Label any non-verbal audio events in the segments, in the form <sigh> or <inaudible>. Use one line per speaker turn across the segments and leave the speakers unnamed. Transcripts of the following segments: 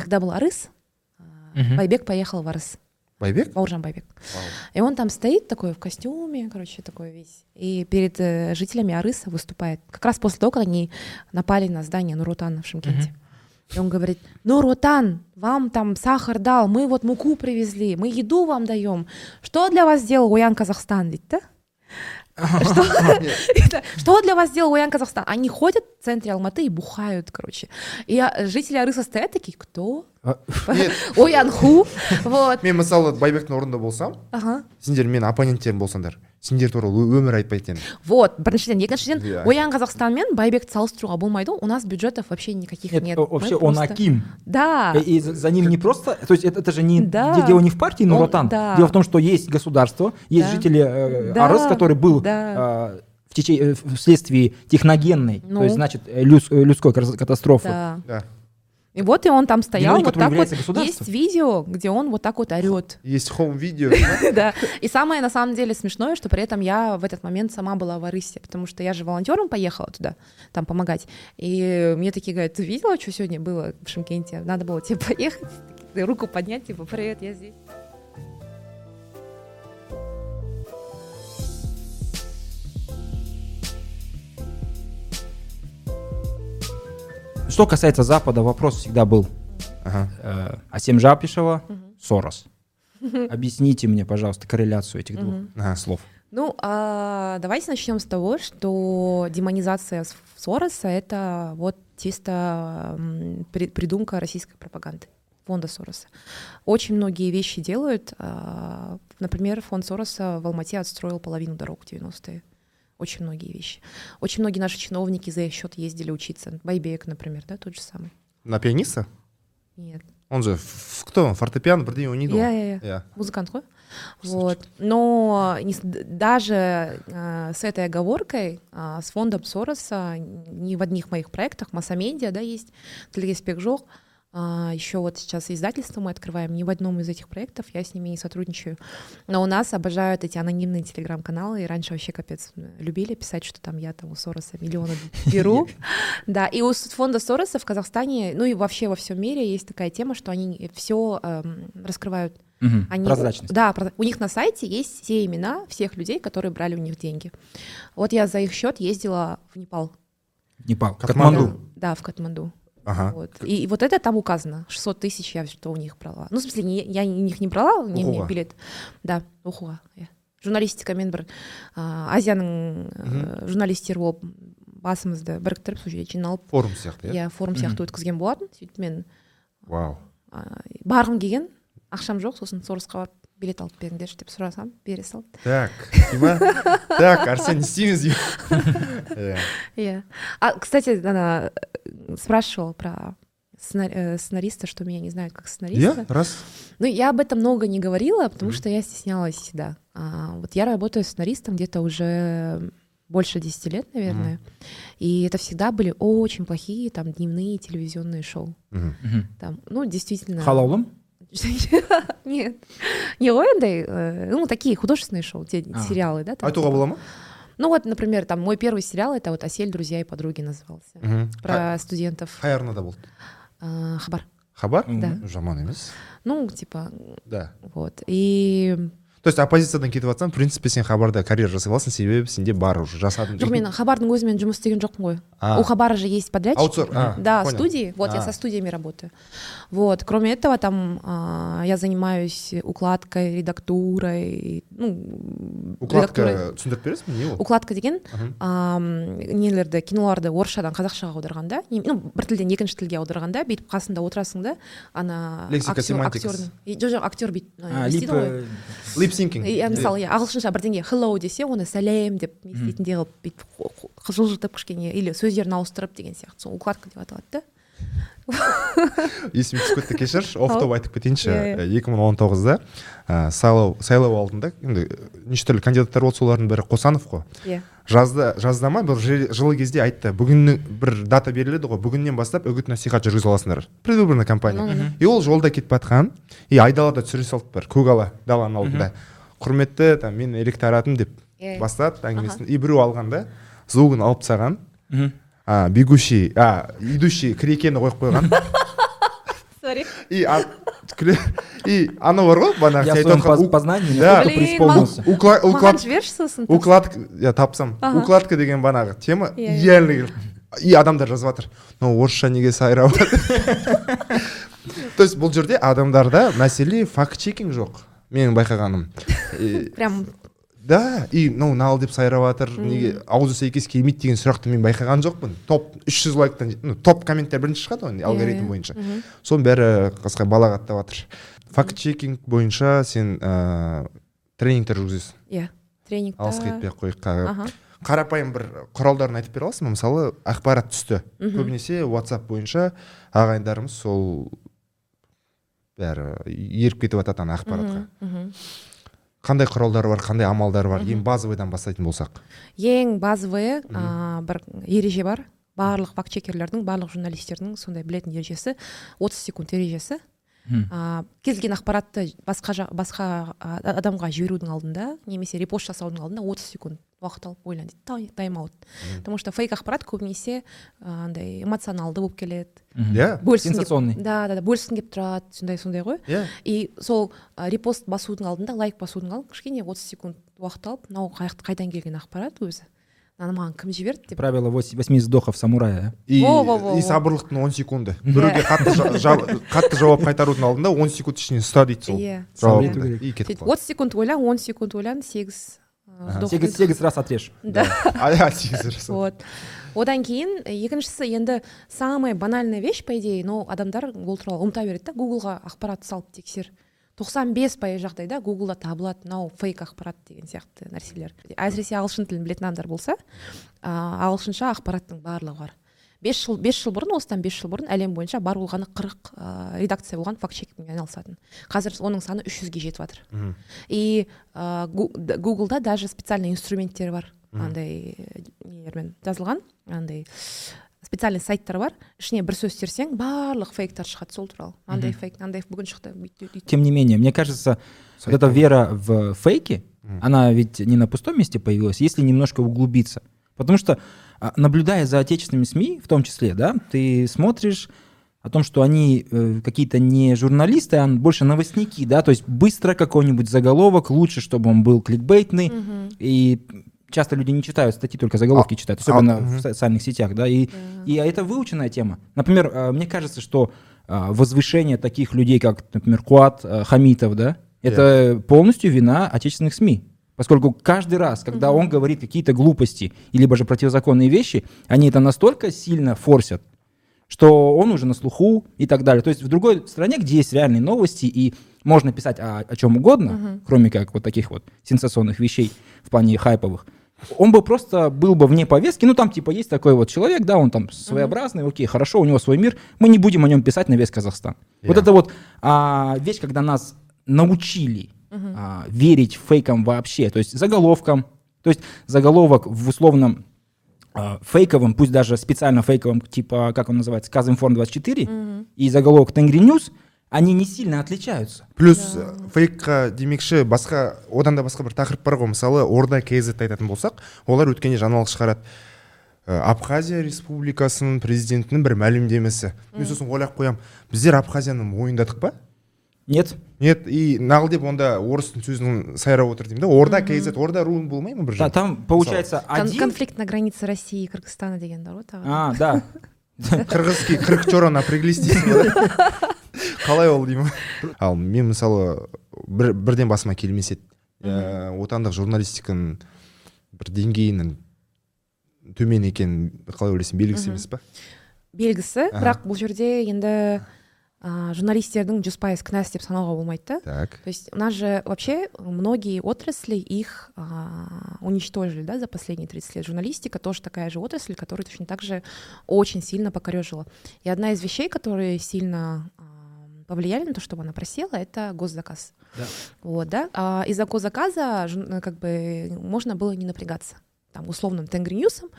когда был Арыс,
Мгм.
Байбек поехал в Арыс.
байбек
Бауыржан Байбек.
Вау.
И он там стоит такой в костюме, короче, такой весь. И перед э, жителями Арыса выступает. Как раз после того, как они напали на здание Нуротана в Шымкенте. И он говорит, Нуротан, вам там сахар дал, мы вот муку привезли, мы еду вам даем. Что для вас сделал Уян Казахстан, ведь, да? Что, для вас сделал Уян Казахстан? Они ходят в центре Алматы и бухают, короче. И жители Арыса стоят такие, кто? Оян <laughs> Ху. Вот.
мен мысалы байбектің орнында болсам
Ага.
сендер менің оппоненттерім болсаңдар сендер туралы ö- өмір айтпайтын едім
Вот, біріншіден екіншіден
Иә.
оян қазақстан мен байбекті салыстыруға болмайды у нас бюджетов вообще никаких
Нет,
нет
о-
Мы
вообще он
просто-
Аким.
да
И и за за ним не просто, то есть это, это же не
Да.
де- дело не в партии
Он-
Нуротан.
да.
Дело в том, что есть государство, есть
Да.
жители э,
Да.
Арыс, который был
Да.
э, в тече- э, вследствие техногенной,
Ну.
то есть значит э, люд- э, людской кар- катастрофы.
да
да
и вот и он там стоял
Виновник,
вот так вот. есть видео где он вот так вот орет
есть хоум видео <laughs>
да. И самое на самом деле смешное что при этом я в этот момент сама была в Арысе потому что я же волонтером поехала туда там помогать. И мне такие говорят ты видела что сегодня было в Шымкенте? Надо было тебе <laughs> поехать руку поднять типа привет я здесь
Что касается Запада, вопрос всегда был.
Ага.
Э, Асем Жапишева,
Мгм.
Сорос. <laughs> Объясните мне, пожалуйста, корреляцию этих двух.
Ага.
слов.
Ну, а, давайте начнем с того, что демонизация Сороса — это вот чисто придумка российской пропаганды фонда Сороса. Очень многие вещи делают. а, Например, фонд Сороса в Алмате отстроил половину дорог в 90-е. Очень многие вещи. Очень многие наши чиновники за их счет ездили учиться. Байбек, например, да, тот же самый.
на пианиста
Нет.
он же кто он фортепиано бірдеңе ойнайды
Я,
ғой
я, я.
иә
Музыкант?
Кстати.
Вот. Но не даже э, с этой оговоркой, а, с фондом Сороса, ни в одних моих проектах, Масса-медиа, да, есть, Телегеспекжок, еще вот сейчас издательство мы открываем, ни в одном из этих проектов я с ними не сотрудничаю. Но у нас обожают эти анонимные телеграм-каналы, и раньше вообще капец э, любили писать, что там я там у Сороса миллионы <laughs> беру. Да, и у фонда Сороса в Казахстане, ну и вообще во всем мире есть такая тема, что они все раскрывают
Мгм.
они,
Прозрачность.
Да, у них на сайте есть все имена всех людей, которые брали у них деньги. Вот я за их счет ездила в Непал.
Непал.
Катманду.
Катманду.
Да, в Катманду.
Ага
Вот. И, и вот это там указано. 600 тысяч я что у них брала. Ну, в смысле, не- я у них не брала, не, не билет. Да, оқуға. иә. журналистикамен бір а, азияның ә, журналистері болып басымызды біріктіріп сол жерде жиналып
форум сияқты иә
иә форум сияқты өткізген болатын сөйтіп мен
вау
барғым келген ақшам жоқ сосын соросқа барып билет алып беріңдерші деп сұрасам бере салды
так дима так арсен не істейміз дейді иә
Иә. <laughs> А, кстати, она э, спрашивала про сцена- э, сценариста, что меня не знают как сценариста.
иә рас
Ну, я об этом много не говорила, потому
Мгм.
что я стеснялась всегда. А, вот я работаю сценаристом где-то уже больше 10 лет, наверное. И это всегда были очень плохие там дневные телевизионные шоу.
Мгм.
Мгм.
Там, ну, действительно.
Халаулым?
Нет. Не Лоэндай, э, ну, такие художественные шоу, те
А.
сериалы, да? там.
айтуға бола ма
Ну вот, например, там мой первый сериал это вот «Осель, друзья и подруги» назывался. Про студентов.
қай арнада болды
А, Хабар.
хабар
Да.
жаман емес
Ну, типа,
да
вот. И
то есть оппозициядан кетіп жатсаң в принципе сен хабарда карьера жасай аласың себебі сенде бар уже жасадың
жоқ мен хабардың өзімен жұмыс істеген жоқпын ғой.
А.
у хабара же есть подрядчик
Аутсор- а,
да
понял.
студии. Вот я
А.
со студиями работаю. Вот кроме этого там а, я занимаюсь укладкой редактурой ну
укладка түсіндіріп бересің бе не ол
укладка деген ам, нелерді киноларды орысшадан қазақшаға аударғанда не- ну бір тілден екінші тілге аударғанда бүйтіп қасында отырасың да ана
Лексика,
актер- жоқ жоқ актер бүйтіп
Э,
липсинкинг
иә мысалы иә ағылшынша бірдеңе hello десе оны сәлем деп не істейтіндей қылып бүйтіп жылжытып кішкене или сөздерін ауыстырып деген сияқты сол укладка деп аталады да <laughs>
есіме түсіп кетті кешірші. Офф топ айтып кетейінші.
Иә, иә.
екі мың он тоғызда ә, сайлау сайлау алдында енді неше түрлі кандидаттар болды солардың бірі қосанов қой.
Иә.
Жазда жазда ма бір жылы кезде айтты бүгіннің бір дата беріледі ғой бүгіннен бастап үгіт насихат жүргізе аласыңдар. Предвыборный кампания. И ол жолда кетіп жатқан и айдалада түсіре салды бір көгала даланың алдында. Құрметті там мен электоратым деп
Иә,
бастады әңгімесін. И біреу алған да звугын алып тастаған. А бегущий а идущий к рекені қойып қойған
Сори.
и и анау бар ғой бағанағы сен айтып отқан Да.
преисполнился.
маған
уклад
жіберші сосын
укладка иә тапсам укладка деген бағанағы тема
Иә, иә.
идеально келді. и адамдар жазып жатыр мынау орысша неге сайрап жатыр то есть бұл жерде адамдарда мәселе факт чекинг жоқ менің байқағаным
прям
да и мынау нал деп сайрап жатыр неге аузы сәйкес келмейді деген сұрақты мен байқаған жоқпын. Топ 300 лайктан ну, топ комменттер бірінші шығады ғой алгоритм
Иә, иә.
бойынша соның бәрі қысқа балағаттап жатыр факт чекинг бойынша сен ыыы тренингтер жүргізесің.
Иә тренингта
алысқа кетпей ақ қояйық қарапайым бір құралдарын айтып бере аласың ба? Мысалы ақпарат түсті. Көбінесе whatsapp бойынша ағайындарымыз сол бәрі еріп кетіп жатады ана ақпаратқа. Қандай құралдар бар қандай амалдар бар? Ең базовыйдан бастайтын болсақ.
Ең базовый а, бір ереже бар. Барлық факт чекерлердің барлық журналистердің сондай білетін ережесі 30 секунд ережесі. А, кез келген ақпаратты басқа жа- басқа адамға жіберудің алдында немесе репост жасаудың алдында 30 секунд уақыт алып ойла дейді. Тай- тайм аут потому что фейк ақпарат көбінесе андай эмоционалды болып келеді.
Иә.
Бөліскің
Сенсационный.
да да да бөліскің келіп тұрады сондай сондай ғой.
Иә.
И сол репост басудың алдында лайк басудың алдында кішкене 30 секунд уақыт алып мынау қай- қайдан келген ақпарат өзі? Мынаны маған кім жіберді деп.
Правило вось- восьми вздохов самурая.
и, и сабырлықтың он секунды. Біреуге қатты жа- жа- қатты жауап қайтарудың алдында он секунд ішінен ұста дейді сол
иә
керек.
и кетіп
30 секунд ойла 10 секунд ойлан сегіз
Сегіз, сегіз раз отрежь.
да. <laughs>
Сегіз
вот. Одан кейін екіншісі енді самая банальная вещь по идее но адамдар ол туралы ұмыта береді да гуглға ақпарат салып тексер. тоқсан бес пайыз жағдайда гуглда табылады мынау фейк ақпарат деген сияқты нәрселер. Әсіресе ағылшын тілін білетін адамдар болса ә, ағылшынша ақпараттың барлығы бар. Бес жыл бес жыл бұрын осыдан бес жыл бұрын әлем бойынша бар болғаны қырық ә, редакция болған факт чекингпен айналысатын. Қазір оның саны үш жүзге жетіп жатыр. И ә, гуглда даже специальный инструменттер бар. Андай нелермен жазылған андай специальный сайттар бар. Ішіне бір сөз терсең барлық фейктар шығады сол туралы. Андай фейк мынандай бүгін шықты
Тем не менее, мне кажется, вот эта вера в фейки, она ведь не на пустом месте появилась, если немножко углубиться. Потому что, наблюдая за отечественными СМИ, в том числе, да, ты смотришь о том, что они э, какие-то не журналисты, а больше новостники, да, то есть быстро какой-нибудь заголовок, лучше, чтобы он был кликбейтный,
Мгм.
и часто люди не читают статьи, только заголовки
А-
читают, особенно
а,
в
мгм.
социальных сетях, да, и, и это выученная тема. Например, э, мне кажется, что э, возвышение таких людей, как, например, Куат э, Хамитов, да, это полностью вина отечественных СМИ. Поскольку каждый раз, когда он говорит какие-то глупости или же противозаконные вещи, они это настолько сильно форсят, что он уже на слуху и так далее. То есть в другой стране, где есть реальные новости и можно писать о, о чем угодно, кроме как вот таких вот сенсационных вещей в плане хайповых, он бы просто был бы вне повестки. Ну, там типа есть такой вот человек, да, он там своеобразный, окей, хорошо, у него свой мир, мы не будем о нем писать на весь Казахстан. Вот
Yeah.
это вот а, вещь, когда нас научили а, верить фейкам вообще, то есть заголовкам, то есть заголовок в условном а, фейковом, пусть даже специально фейковом, типа, как он называется, Казинформ 24, и заголовок Тенгри Ньюс, они не сильно отличаются.
плюс э, фейкқа демекші басқа одан да басқа бір тақырып бар ғой. Мысалы орда kz айтатын болсақ олар өткенде жаңалық шығарады. Э, абхазия республикасының президентінің бір мәлімдемесі. Мен сосын ойлап қоямын біздер абхазияны мойындадық па?
Нет?
нет и нағыл деп онда орыстың сөзін сайрап отыр деймін да. Орда kz орда ру болмай ма бір жыл
там получается один...
конфликт на границе россии и кыргызстана дегендер ғой тағы.
А, да. <laughs>
қырғызский кыркчора напряглись дейсің ғой да? <laughs> қалай ол деймін? Ал мен мысалы бір, бірден басыма келмес еді Ә, отандық журналистиканың бір деңгейінің төмен екенін қалай ойлайсың? Белгісі емес па?
Белгісі бірақ бұл жерде енді ә, журналистердің жүз пайыз кінәсі деп санауға болмайды да
так
То есть у нас же вообще многие отрасли их а, уничтожили, да, за последние 30 лет. Журналистика тоже такая же отрасль, которая точно так же очень сильно покорежила. И одна из вещей, которые сильно а, повлияли на то, чтобы она просела, это госзаказ.
Да.
Вот, да. А из-за госзаказа журн- как бы можно было не напрягаться. Там условным Тенгриньюсом,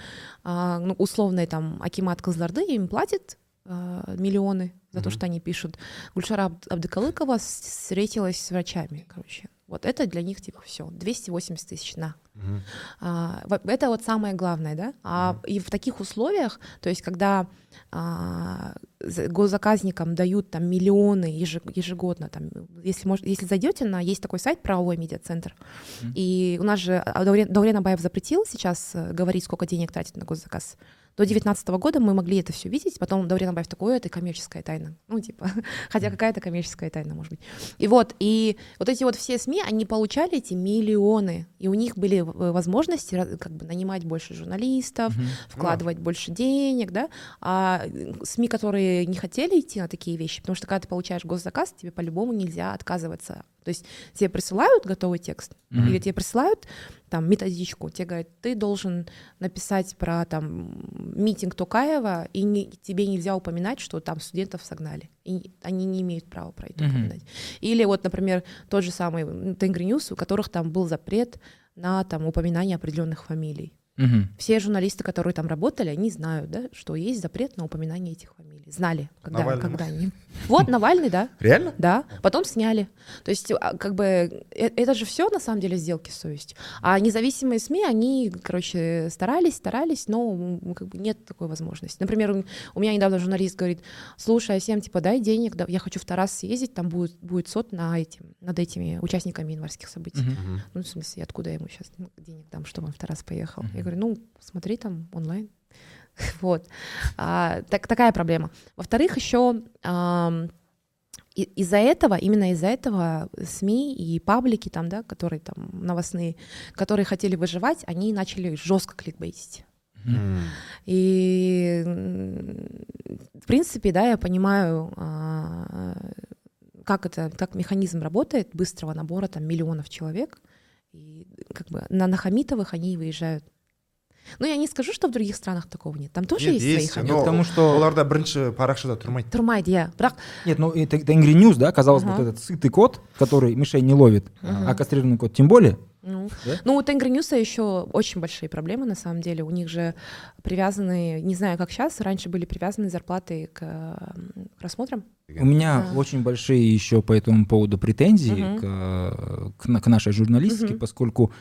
а, ну, условный там Акимат Козларды им платит а, миллионы за то, что они пишут. Гульшара Абд- Абдыкалыкова встретилась с врачами, короче. Вот это для них типа все, 280 тысяч на.
Мгм.
А, это вот самое главное, да. А и в таких условиях, то есть когда а, за- госзаказникам дают там миллионы еже- ежегодно, там, если мож- если зайдете на есть такой сайт правовой медиацентр,
Мгм.
и у нас же Даурен, Даурен Абаев запретил сейчас э, говорить, сколько денег тратит на госзаказ. До 2019 года мы могли это все видеть, потом Даурен Абаев такое, это коммерческая тайна. Ну, типа, <laughs> хотя какая-то коммерческая тайна, может быть. И вот, и вот эти вот все СМИ, они получали эти миллионы, и у них были э, возможности как бы нанимать больше журналистов,
Мгм.
вкладывать больше денег, да, а э, СМИ, которые не хотели идти на такие вещи, потому что когда ты получаешь госзаказ, тебе по-любому нельзя отказываться. То есть тебе присылают готовый текст,
Мгм.
или тебе присылают там методичку, тебе говорят, ты должен написать про там митинг Токаева, и не- тебе нельзя упоминать, что там студентов согнали. И они не имеют права про это упоминать. Или вот, например, тот же самый Тенгри Ньюс, у которых там был запрет на там упоминание определенных фамилий.
Мгм.
Все журналисты, которые там работали, они знают, да, что есть запрет на упоминание этих фамилий. Знали, когда,
Навальный.
когда они. Вот Навальный, да,
Реально?
да. Потом сняли. То есть, а, как бы, э- это же все на самом деле сделки с совестью. А независимые СМИ, они, короче, старались, старались, но как бы нет такой возможности. Например, у- меня недавно журналист говорит: слушай, Асем, типа, дай денег, да, я хочу в Тарас съездить, там будет, будет сот на этим, над этими участниками январских событий.
Мгм.
Ну, в смысле, откуда я ему сейчас денег дам, чтобы он в Тарас поехал?
Мгм.
Я говорю, ну, смотри там онлайн. <laughs> Вот. А, так, такая проблема. Во-вторых, еще и- из-за этого, именно из-за этого СМИ и паблики там, да, которые там новостные, которые хотели выживать, они начали жестко кликбейтить. И, в принципе, да, я понимаю, а, как это, как механизм работает быстрого набора там миллионов человек. И как бы на, на Хамитовых они выезжают Ну, я не скажу, что в других странах такого нет. Там тоже
Нет,
есть, свои
есть,
Хамитовы.
но
потому что-
оларда бірінші парақшада тұрмайды
Турмайды, я. Бірақ
Нет, ну это Тенгри Ньюс, да, казалось бы,
Ага.
вот этот сытый кот, который мышей не ловит,
Мгм.
а кастрированный кот тем более.
Ну,
Да?
ну, у Тенгри Ньюса еще очень большие проблемы, на самом деле. У них же привязаны, не знаю, как сейчас, раньше были привязаны зарплаты к м, просмотрам.
У меня
Да.
очень большие еще по этому поводу претензии
Мгм.
к, э, к на- к нашей журналистике,
Мгм.
поскольку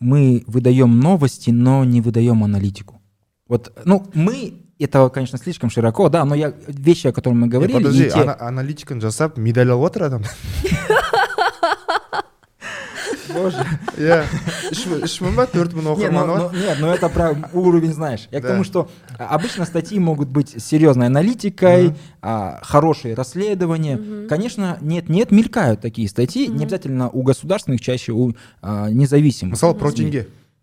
мы выдаем новости, но не выдаем аналитику. Вот, ну, мы, это, конечно, слишком широко, да, но я вещи, о которых мы говорили,
подожди
не те-
ана- аналитиканы жасап медаль алып адам <laughs>
Боже.
мың ба төрт мың
ну,
оқырманы бар
ну, нет, ну это про уровень, знаешь. Я к тому, что а, обычно статьи могут быть серьезной аналитикой, а, хорошие расследования. Конечно, нет-нет, мелькают такие статьи, не обязательно у государственных, чаще у а, независимых.
мысалы про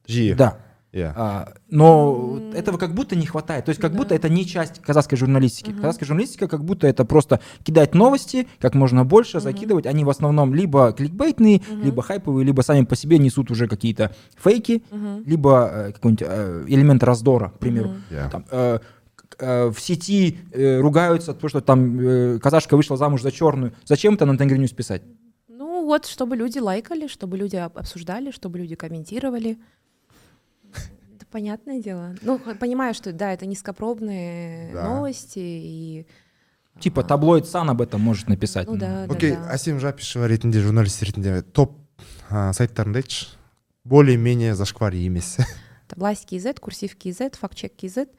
жиі
Да.
Иә
А, но этого как будто не хватает. То есть как
Да.
будто это не часть казахской журналистики.
Мгм.
Казахская журналистика как будто это просто кидать новости как можно больше,
Мгм.
закидывать. Они в основном либо кликбейтные,
Мгм.
либо хайповые, либо сами по себе несут уже какие-то фейки,
Мгм.
либо э, какой-нибудь э, элемент раздора, к примеру.
Мгм.
иә
Там, э, э, в сети э, ругаются, потому что там э, казашка вышла замуж за черную. Зачем это на Тенгри Ньюс писать?
Ну вот, чтобы люди лайкали, чтобы люди об- обсуждали, чтобы люди комментировали. Это понятное дело. Ну, понимаю, что да, это низкопробные
Да.
новости и...
Типа
а,
таблоид Сан об этом может написать.
Ну да, да,
окей
да.
әсем жапишева ретінде журналист ретінде топ ә, сайттарыңды айтшы более менее зашквар емес <laughs>
Таблайс KZ, Курсив KZ, Фактчек KZ,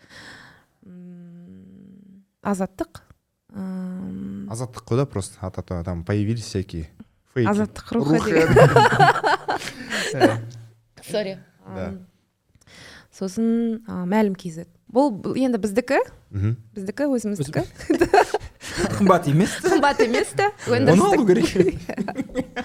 Азаттық,
азаттық қой да просто а то там появились всякие фейки
Азаттық рухы. Сори
Да.
Ам, Сосын а, Мәлім KZ. Бұл бұл енді біздікі,
Мгм.
біздікі өзіміздікі. <laughs>
Қымбат емес.
Қымбат емес та енді
Оны алу
біздікі. <laughs>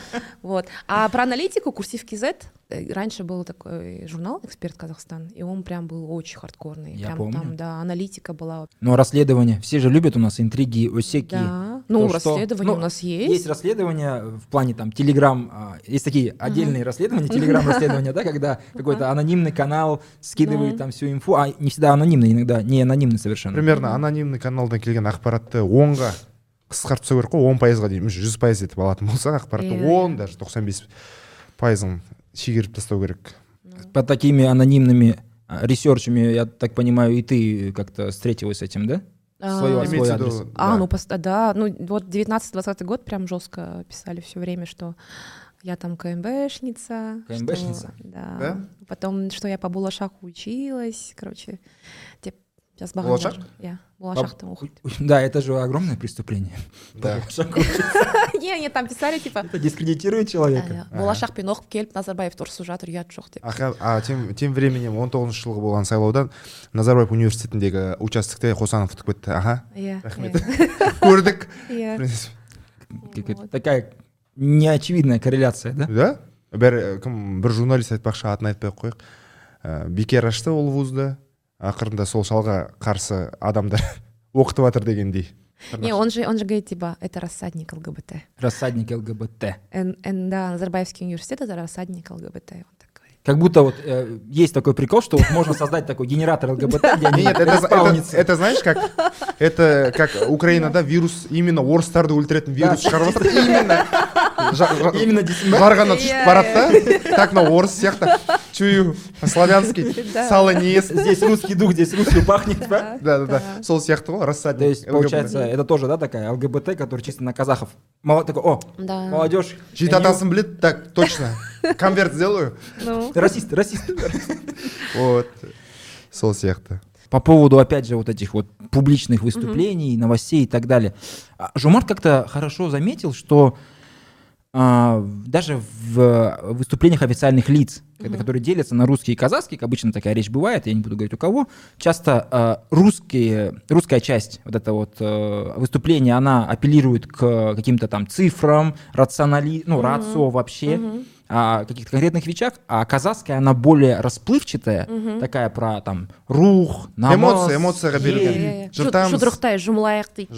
Вот. А про аналитику Курсив KZ э, раньше был такой журнал «Эксперт Казахстан», и он прям был очень хардкорный.
Я
прям
помню.
там, да, аналитика была.
Но расследования, все же любят у нас интриги, осеки.
Да. Ну,
То, что-
расследование
ну,
у нас
Есть
есть.
расследования в плане там Телеграм, а, есть такие отдельные расследования, <laughs> Телеграм расследования, да, когда какой-то анонимный канал скидывает
Да.
там всю инфу, а не всегда анонимный, иногда не анонимный совершенно.
примерно анонимный каналдан келген ақпаратты онға қысқартып тастау керек қой он пайызға дейін жүз пайыз етіп алатын болсақ ақпаратты
Иә,
он
иә.
даже тоқсан бес пайызын шегеріп тастау керек
Под такими анонимными а, ресерчами, я так понимаю, и ты как-то встретилась с этим, да?
А,
свой адрес.
виду,
А,
да.
ну пост- да, ну вот 19-20 год прям жестко писали все время, что я там КМБшница.
КМБшница?
что- Да.
Да?
Потом, что я по Булашаху училась, короче. Деп жазбаған
Болашақ?
Иә, болашақтың оқиды.
Да, это же огромное преступление.
Да. <laughs>
Не, не, там писали, типа,
Это дискредитирует человека.
ә, болашақпен оқып келіп назарбаев ұрысып жатыр ұят жоқ деп
а тем, тем временем он тоғызыншы жылғы болған сайлаудан. Назарбаев университетіндегі участокте қосанов ұтып кетті. Аха.
Иә
рахмет. <laughs> Көрдік.
Иә
Такая неочевидная корреляция, да?
да? Бәрі кім бір журналист айтпақшы атын айтпай ақ қояйық. Ә, бекер ашты ол вузды. Ақырында сол шалға қарсы адамдар <laughs> оқытып жатыр дегендей.
Не он же он же говорит типа это рассадник ЛГБТ.
Рассадник ЛГБТ.
Да назарбаевский университет это рассадник ЛГБТ
Как будто вот э, есть такой прикол, что вот можно создать такой генератор ЛГБТ, где они
нет это, это, это знаешь как это как украинада вирус именно орыстарды өлтіретін вирус шығарып жатыр именно
Именно десембер.
жарғаннан
Иә,
түсіп барады да так мына орыс сияқты чую славянский
Да.
солонез
Здесь русский дух, здесь русский пахнет, да?
да да да сол сияқты ғой рассадник
То есть,
ЛГБТ.
получается, это тоже, да, такая ЛГБТ, которая чисто на казахов. Мало такой, о,
да
молодежь.
жеті атасын біледі так точно конверт сделаю
ну
Расисты, расисты.
вот сол сияқты
По поводу, опять же, вот этих вот публичных выступлений, новостей и так далее. А, Жумарт как-то хорошо заметил, что а, даже в выступлениях официальных лиц, когда- которые делятся на русский и казахский, как обычно такая речь бывает, я не буду говорить у кого, часто а, русские, русская часть вот это вот э, выступления, она апеллирует к каким-то там цифрам, рационали, ну, рацио вообще, о каких-то конкретных вещах, а казахская, она более расплывчатая, такая про там рух, намаз,
иә, иә.
Жыртамыз.
жұдырықтай жұмылайық дейді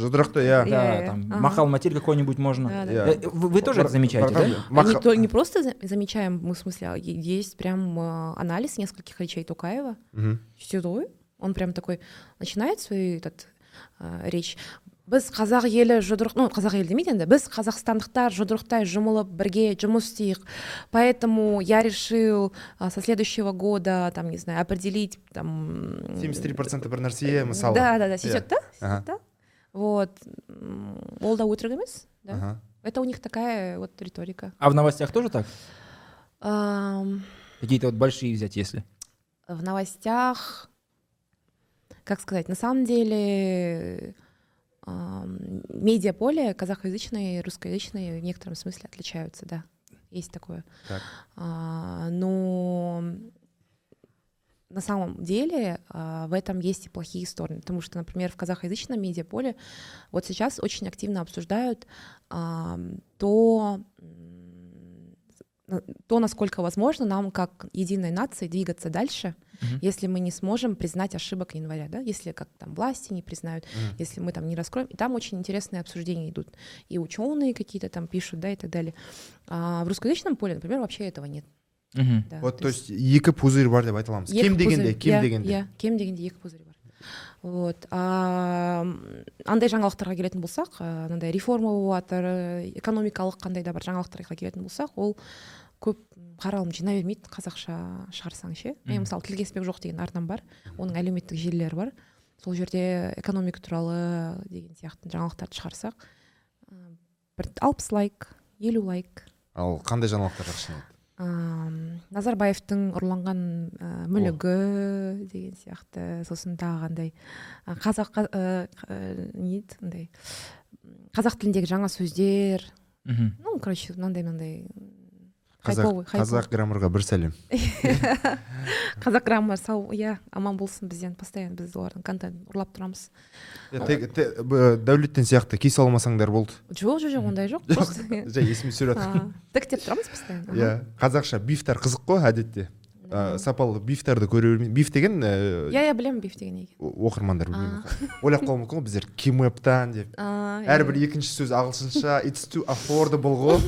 Да, там
ага.
махал матерь какой-нибудь можно. Э, Вы, вы тоже это замечаете, да?
А не, то- не просто за- замечаем, мы в смысле, а есть прям анализ нескольких речей Тукаева. Седой. Он прям такой начинает свою этот, речь. Біз қазақ елі жұдырық ну қазақ елі демейді енді біз қазақстандықтар жұдырықтай жұмылып бірге жұмыс істейік. Поэтому я решил а, со следующего года там не знаю определить там
73% бір нәрсе мысалы
да да да сөйтеді да? Сөйтеді да? Вот. Ол да өтірік емес да.
Ага.
это у них такая вот риторика.
А в новостях тоже так? Какие-то вот большие взять, если.
в новостях, как сказать, на самом деле медиаполе казахоязычное и русскоязычное в некотором смысле отличаются, да, есть такое.
Так.
А, но на самом деле а, в этом есть и плохие стороны, потому что, например, в казахоязычном медиаполе вот сейчас очень активно обсуждают ам, то, то, насколько возможно нам как единой нации двигаться дальше,
Мгм.
если мы не сможем признать ошибок января, да, если как там власти не признают,
Мгм.
если мы там не раскроем, и там очень интересные обсуждения идут, и ученые какие-то там пишут, да, и так далее. А в русскоязычном поле, например, вообще этого нет.
Мгм.
да.
вот то есть екі пузырь бар деп айта аламыз
екі
кем дегенде
пузырь,
кем
иә,
дегенде
иә кем дегенде екі пузырь бар вот а м, андай жаңалықтарға келетін болсақ а, мынандай реформа болып жатыр э, экономикалық қандай да бір жаңалықтарға келетін болсақ ол көп қаралым жинай бермейді қазақша шығарсаң ше. Мен мысалы тілгеспек жоқ деген арнам бар оның әлеуметтік желілері бар. Сол жерде экономика туралы деген сияқты жаңалықтарды шығарсақ ы, бір алпыс лайк елу лайк.
Ал қандай жаңалықтар жақсы
назарбаевтың ұрланған ә, мүлігі деген сияқты сосын тағы қандай қазақ қа- ә, ә, не еді андай қазақ тіліндегі жаңа сөздер.
Мгм.
ну короче мынандай мынандай
қазақ қазақ граммарға бір сәлем. <laughs>
Қазақ граммар сау иә аман болсын бізден постоянно біз олардың контентін ұрлап тұрамыз.
Дәулеттен сияқты кей салмасаңдар болды.
Жоқ жоқ жоқ ондай жоқ <laughs>
жай есіме түсіп жатыр.
а, тіктеп тұрамыз постоянно
иә қазақша бифтар қызық қой әдетте. Ә, сапалы бифтарды көре бермей биф деген ә,
иә иә білемін биф деген
о- оқырмандар білмеймін <laughs> ойлап қалуы мүмкін ғой біздер. Кимэптан деп.
А, иә,
әрбір екінші сөз ағылшынша it's too affordable ғой.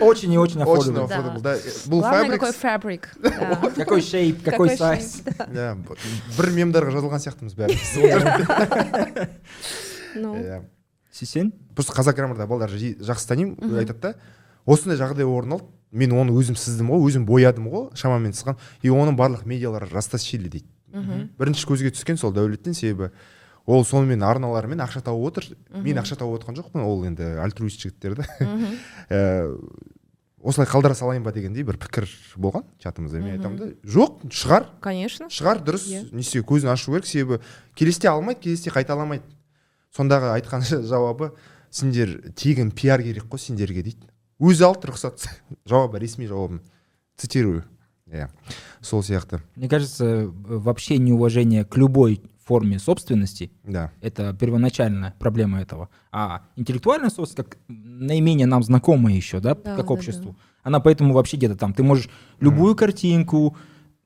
Очень и очень
очень
affordable.
affordable да. бұл
главное какой фабрик. <laughs> Да.
Какой шейп, какой
Какой
сайз.
иә б- бір мемдарға жазылған сияқтымыз бәріміз <laughs>
ну.
Иә
Сесен?
просто қазақ граммарда балдар жақсы танимын айтады да. Осындай жағдай орын алды. Мен оны өзім сыздым ғой өзім боядым ғой шамамен сызған и оның барлық медиалары растащили дейді.
Мхм.
бірінші көзге түскен сол дәулеттен себебі. Ол сонымен арналарымен ақша тауып отыр. Мен ақша тауып отқан жоқпын ол енді альтруист жігіттер да. Ә, <laughs> осылай қалдыра салайын ба дегендей бір пікір болған чатымызда мен айтамын да. Жоқ шығар.
Конечно.
Шығар дұрыс.
Иә.
не істеу көзін ашу керек себебі келесіде алмайды келесіде қайталамайды сондағы айтқан <laughs> жауабы сендер тегін пиар керек қой сендерге дейді. Өзі алды рұқсат. <laughs> Жауабы ресми жауабын цитирую. Иә сол сияқты.
Мне кажется, э, вообще неуважение к любой форме собственности
да
это первоначальная проблема этого. А интеллектуальная собственность, как наименее нам знакомая еще, да,
Да,
как
да,
обществу, она поэтому вообще где-то там. Ты можешь любую картинку,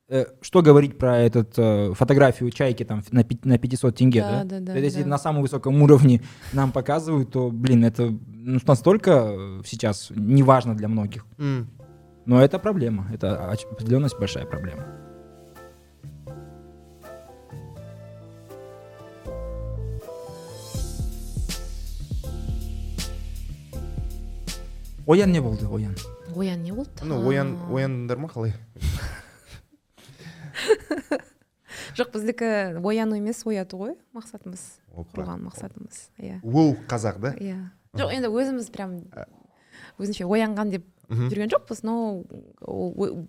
э, что говорить про этот э, фотографию чайки там на, пи- на 500 тенге,
Да,
да?
да, да,
Если
да.
на самом высоком уровне нам показывают, то, блин, это ну, настолько сейчас неважно для многих.
М.
Но это проблема, это определенность большая проблема. Оян не болды, Оян.
оян не болды?
Ну оян ояндыңдар ма қалай? <laughs>
Жоқ біздікі ояну емес ояту ғой мақсатымыз құрған мақсатымыз иә.
Воу қазақ да?
Иә. Жоқ енді өзіміз прям өзінше оянған деп жүрген жоқпыз но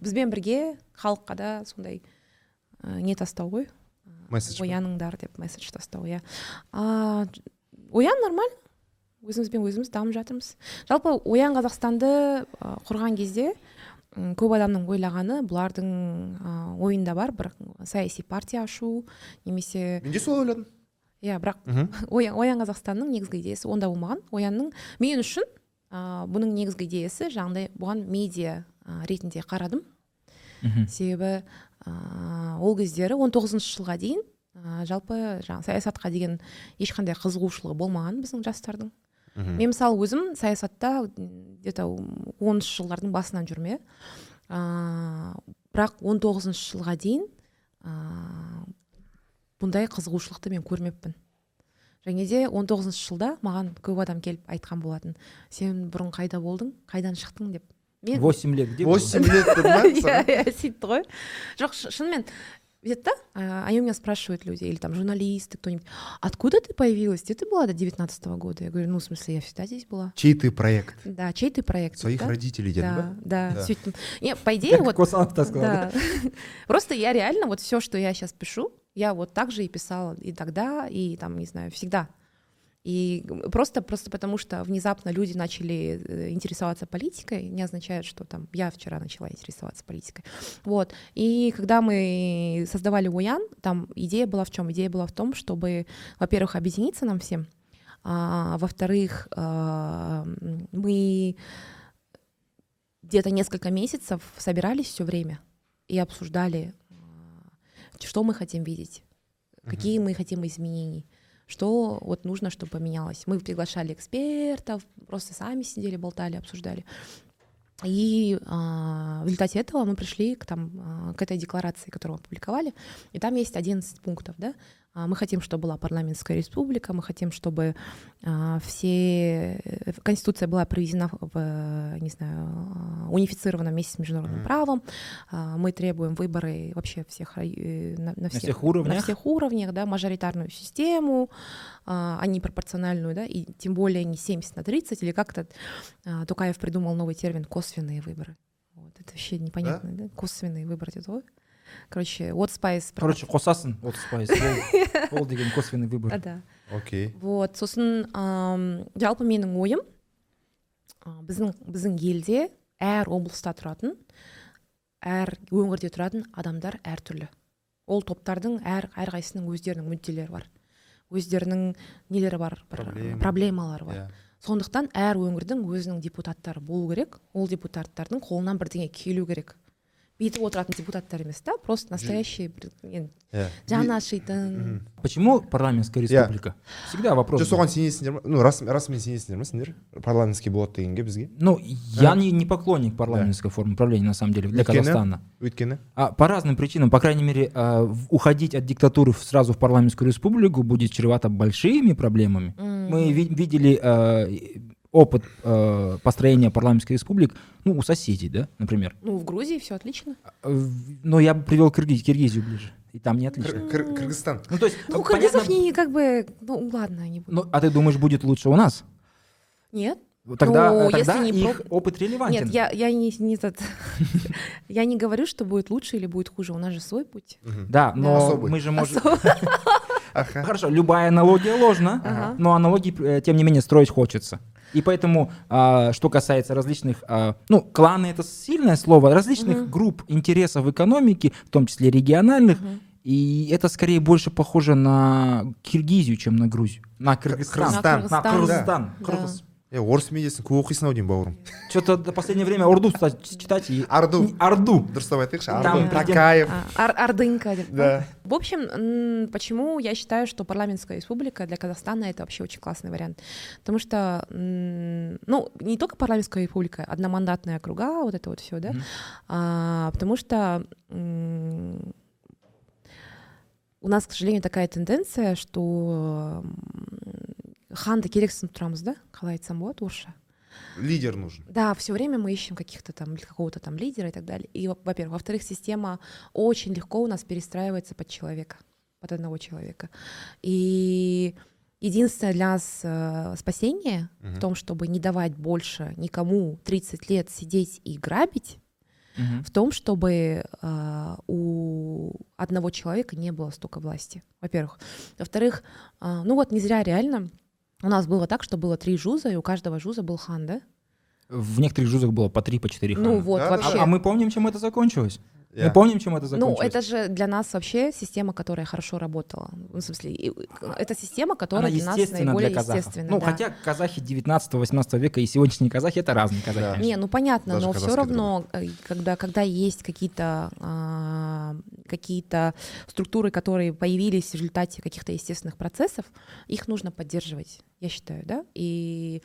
бізбен бірге халыққа да сондай ә, не тастау ғой?
Месседж
ояныңдар деп месседж тастау иә. Оян нормально? Өзімізбен өзіміз дамып жатырмыз. Жалпы оян қазақстанды ә, құрған кезде көп адамның ойлағаны бұлардың ә, ойында бар бір саяси партия ашу немесе
мен де солай ойладым.
Иә бірақ
мхм <laughs>
оян, оян қазақстанның негізгі идеясы онда болмаған. Оянның мен үшін ә, бұның негізгі идеясы жаңағыдай бұған медиа ә, ретінде қарадым.
Мгм.
себебі ә, ол кездері 19 жылға дейін ә, жалпы жаңағы саясатқа деген ешқандай қызығушылығы болмаған біздің жастардың.
Мхм.
мен мысалы өзім саясатта где то оныншы жылдардың басынан жүрмін иә. Ә, бірақ 19 жылға дейін ә, бұндай қызығушылықты мен көрмеппін. Және де 19 жылда маған көп адам келіп айтқан болатын сен бұрын қайда болдың? Қайдан шықтың? деп. Мен
Восемь лет был?
восемь лет ма
иә иә сөйтті ғой жоқ шынымен бүйтеді да а, они у меня спрашивают люди или там журналисты кто нибудь откуда ты появилась где ты была до 19 года я говорю ну в смысле я всегда здесь была
чей ты проект
да чей ты проект
своих
да?
родителей дедім ба
да, да,
Да.
сөйттім не по идее вот
Косанов так сказал, да?
да. <laughs> Просто я реально вот все, что я сейчас пишу, я вот так же и писала и тогда, и там, не знаю, всегда. И просто, просто потому что внезапно люди начали э, интересоваться политикой, не означает, что там я вчера начала интересоваться политикой. Вот. И когда мы создавали УЯН, там идея была в чем? Идея была в том, чтобы, во-первых, объединиться нам всем, а, во-вторых, а, мы где-то несколько месяцев собирались все время и обсуждали, а, что мы хотим видеть, какие мы хотим изменений, что вот нужно, чтобы поменялось. Мы приглашали экспертов, просто сами сидели, болтали, обсуждали. И а, в результате этого мы пришли к, там, а, к этой декларации, которую мы опубликовали. И там есть 11 пунктов. Да? А, Мы хотим, чтобы была парламентская республика, мы хотим, чтобы а, все э, Конституция была проведена в, не знаю, а, унифицирована вместе с международным
Мгм.
правом. Мы требуем выборы вообще всех э, на, на всех,
всех уровнях?
на всех уровнях, да, мажоритарную систему, а не пропорциональную, да, и тем более не 70 на 30, или как-то Тукаев придумал новый термин косвенные выборы. Вот, это вообще непонятно, да? Косвенные выборы. это. Короче, вот Spice.
Короче, қосасың отыз пайыз <laughs> ол, деген косвенный выбор.
А, да.
окей.
Вот, сосын ам, жалпы менің ойым а, біздің біздің елде әр облыста тұратын әр өңірде тұратын адамдар әртүрлі ол топтардың әр әрқайсысының өздерінің мүдделері бар. Өздерінің нелері бар? Бір
Проблема.
проблемалары бар.
Иә.
Сондықтан әр өңірдің өзінің депутаттары болу керек. Ол депутаттардың қолынан бірдеңе келу керек. бүйтіп отыратын депутаттар емес та просто настоящий бір енді
иә
жаны ашитын
Мгм.
почему парламентская
Я-
республика всегда вопрос
жоқ
был.
соған сенесіңдер ма ну рас расымен сенесіңдер ма сендер парламентский болады дегенге бізге
ну я не, не поклонник парламентской формы правления на самом деле для
Өйткені?
казахстана
өйткені
А, по разным причинам, по крайней мере, а, в- уходить от диктатуры в- сразу в парламентскую республику будет чревато большими проблемами.
М.
Мы ви- видели а, и- опыт а, построения парламентских республик, ну, у соседей, да, например.
ну в Грузии все отлично
А, Но я бы привел Киргиз- Киргизию ближе, и там не отлично.
Кыр- Кыр- кыргызстан
Ну, то есть,
Ну, у
понятно-
кыргызов не как бы, ну ладно, они будут.
Ну, а ты думаешь, будет лучше у нас?
Нет,
Тогда,
Ну,
тогда
если не
их
проб-
опыт релевантен.
Нет, я, я не, не этот- <laughs> я не говорю, что будет лучше или будет хуже. У нас же свой путь.
Да, но
Особый.
мы же можем... <laughs>
Ага.
Хорошо, любая аналогия ложна,
Ага.
но аналогии, э, тем не менее, строить хочется. И поэтому, а, что касается различных, а, ну, кланы это сильное слово, различных
Мгм.
групп интересов в экономике, в том числе региональных,
Мгм.
и это скорее больше похоже на Киргизию, чем на Грузию. На Кыргызстан.
Кыргызстан.
На
Кыргызстан.
Кыргызстан.
Да.
Кыргыз.
Е орыс медиасын көп оқисың ау деймін бауырым
Что-то до последнее время урду стать- читать и...
Орду.
Орду.
дұрыстап айтайықшы
президент-
такаев
А, Ордынка. деп,
да
В общем, почему я считаю, что парламентская республика для Казахстана это вообще очень классный вариант? Потому что, ну, не только парламентская республика, одномандатные округа, вот это вот все, да. А, потому что у нас, к сожалению, такая тенденция, что ханды керексін тұрамыз да қалай айтсам болады орысша
лидер нужен
да, все время мы ищем каких-то там какого-то там лидера и так далее. И, во- во-первых, во-вторых, система очень легко у нас перестраивается под человека, под одного человека. И единственное для нас э, спасение в
Мгм.
том, чтобы не давать больше никому 30 лет сидеть и грабить,
Мгм.
в том, чтобы э, у одного человека не было столько власти, во-первых. Во-вторых, э, ну вот не зря реально у нас было так, что было три жуза, и у каждого жуза был хан, да?
В некоторых жузах было по три, по четыре
Ну
хана.
вот,
Да, да, да.
вообще.
А, а мы помним, чем это закончилось?
Я.
Мы помним, чем это
Ну,
закончилось?
это же для нас вообще система, которая хорошо работала. Ну, в смысле, это система, которая
Она
для нас наиболее
для казахов.
естественна.
Ну,
да.
хотя казахи 19-18 века и сегодняшние казахи это разные казахи.
Да.
Не, ну понятно,
Даже
но все равно, э, когда, когда есть какие-то а, какие-то структуры, которые появились в результате каких-то естественных процессов, их нужно поддерживать, я считаю, да. И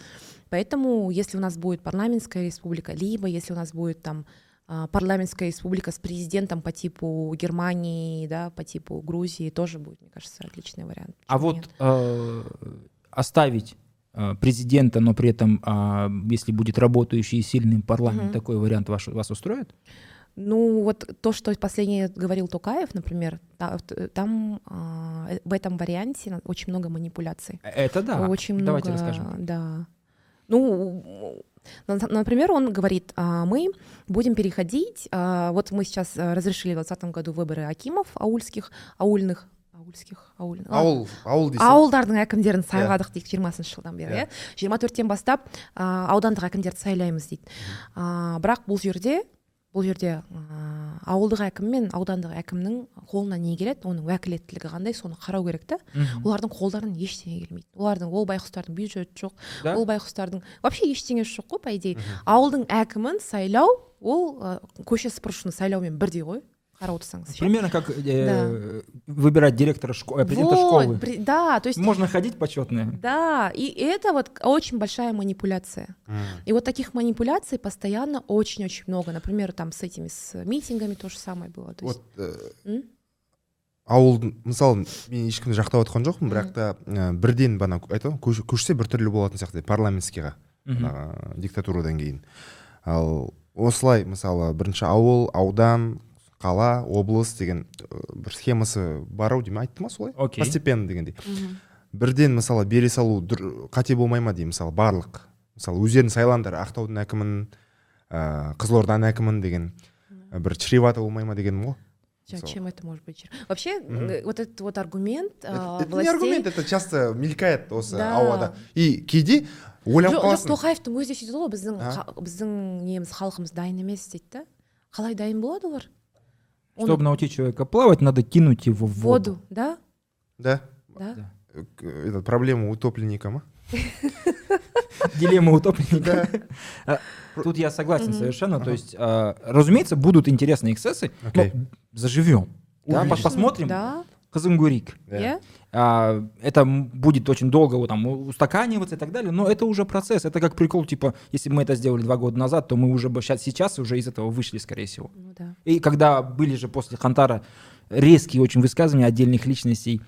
поэтому, если у нас будет парламентская республика, либо если у нас будет там парламентская республика с президентом по типу Германии, да, по типу Грузии, тоже будет, мне кажется, отличный вариант.
А вот
нет?
э, оставить э, президента, но при этом, а, если будет работающий и сильный парламент,
Мгм.
такой вариант ваш, вас устроит?
Ну, вот то, что последнее говорил Токаев, например, т- там а, э, в этом варианте очень много манипуляций.
Это да.
очень
Давайте
много,
расскажем.
Да. Ну, например, он говорит, мы будем переходить, вот мы сейчас разрешили в 2020 году выборы акимов аульских, аульных, аульских,
ауыл ауыл дейсің
ауылдардың әкімдерін сайладық дейді жиырмасыншы жылдан бері.
Иә.
иә жиырма төрттен бастап аудандық әкімдерді сайлаймыз дейді. Бірақ бұл жерде бұл жерде а, ауылдық әкім мен аудандық әкімнің қолына не келеді? оның уәкілеттілігі қандай? соны қарау керек та. Олардың қолдарынан ештеңе келмейді. Олардың ол байқұстардың бюджеті жоқ
Да?
ол байқұстардың вообще ештеңесі жоқ қой по идее. Ауылдың әкімін сайлау ол ә, көше сыпырушыны сайлаумен бірдей ғой. қарап отырсаңыз ше.
Примерно как э, выбирать директора школы, президента
вот,
школы.
при- да то есть
Можно ходить почетное.
да и это вот очень большая манипуляция
Мгм.
И вот таких манипуляций постоянно очень-очень много. Например, там с этими с митингами то же самое было. То есть,
вот э,
м?
ауылдың мысалы мен ешкімді жақтап отқан жоқпын бірақ та ә, бірден бана айтады ғой көш- көшсе біртүрлі болатын сияқты парламентскийға
Мгм.
ана диктатурадан кейін ал осылай мысалы бірінші ауыл аудан қала облыс деген ә, бір схемасы бар ау деймін. Айтты ма солай?
Окей.
постепенно дегендей.
Мгм.
бірден мысалы бере салу дұр- қате болмай ма деймін мысалы барлық. Мысалы өздерің сайлаңдар ақтаудың әкімін ә, қызылорданың әкімін деген ә, бір чревато болмай ма дегенім ғой. Мысалы.
Чем это может быть? Вообще, э, вот этот вот аргумент а,
это, это не аргумент это часто мелькает осы
Да.
ауада. И кейде ойланып
жоқ жоқ,
қаласың
тоқаевтың өзі де сөйтеді ғой біздің біздің неміз халқымыз дайын емес дейді да. Қалай дайын болады олар? Оны
Чтобы научить человека плавать, надо кинуть его в
в
воду.
воду да
да
да
это проблема утопленника ма <laughs>
Дилемма утопленника. А, Тут я согласен совершенно. То есть, а, разумеется, будут интересные эксцессы, заживем. Посмотрим.
да
Казангурик.
Да.
я
А, это м- будет очень долго вот, там, устаканиваться и так далее, но это уже процесс. Это как прикол, типа, если бы мы это сделали два года назад, то мы уже бы сейчас, сейчас уже из этого вышли, скорее всего.
ну да
И когда были же после Хантара резкие очень высказывания отдельных личностей,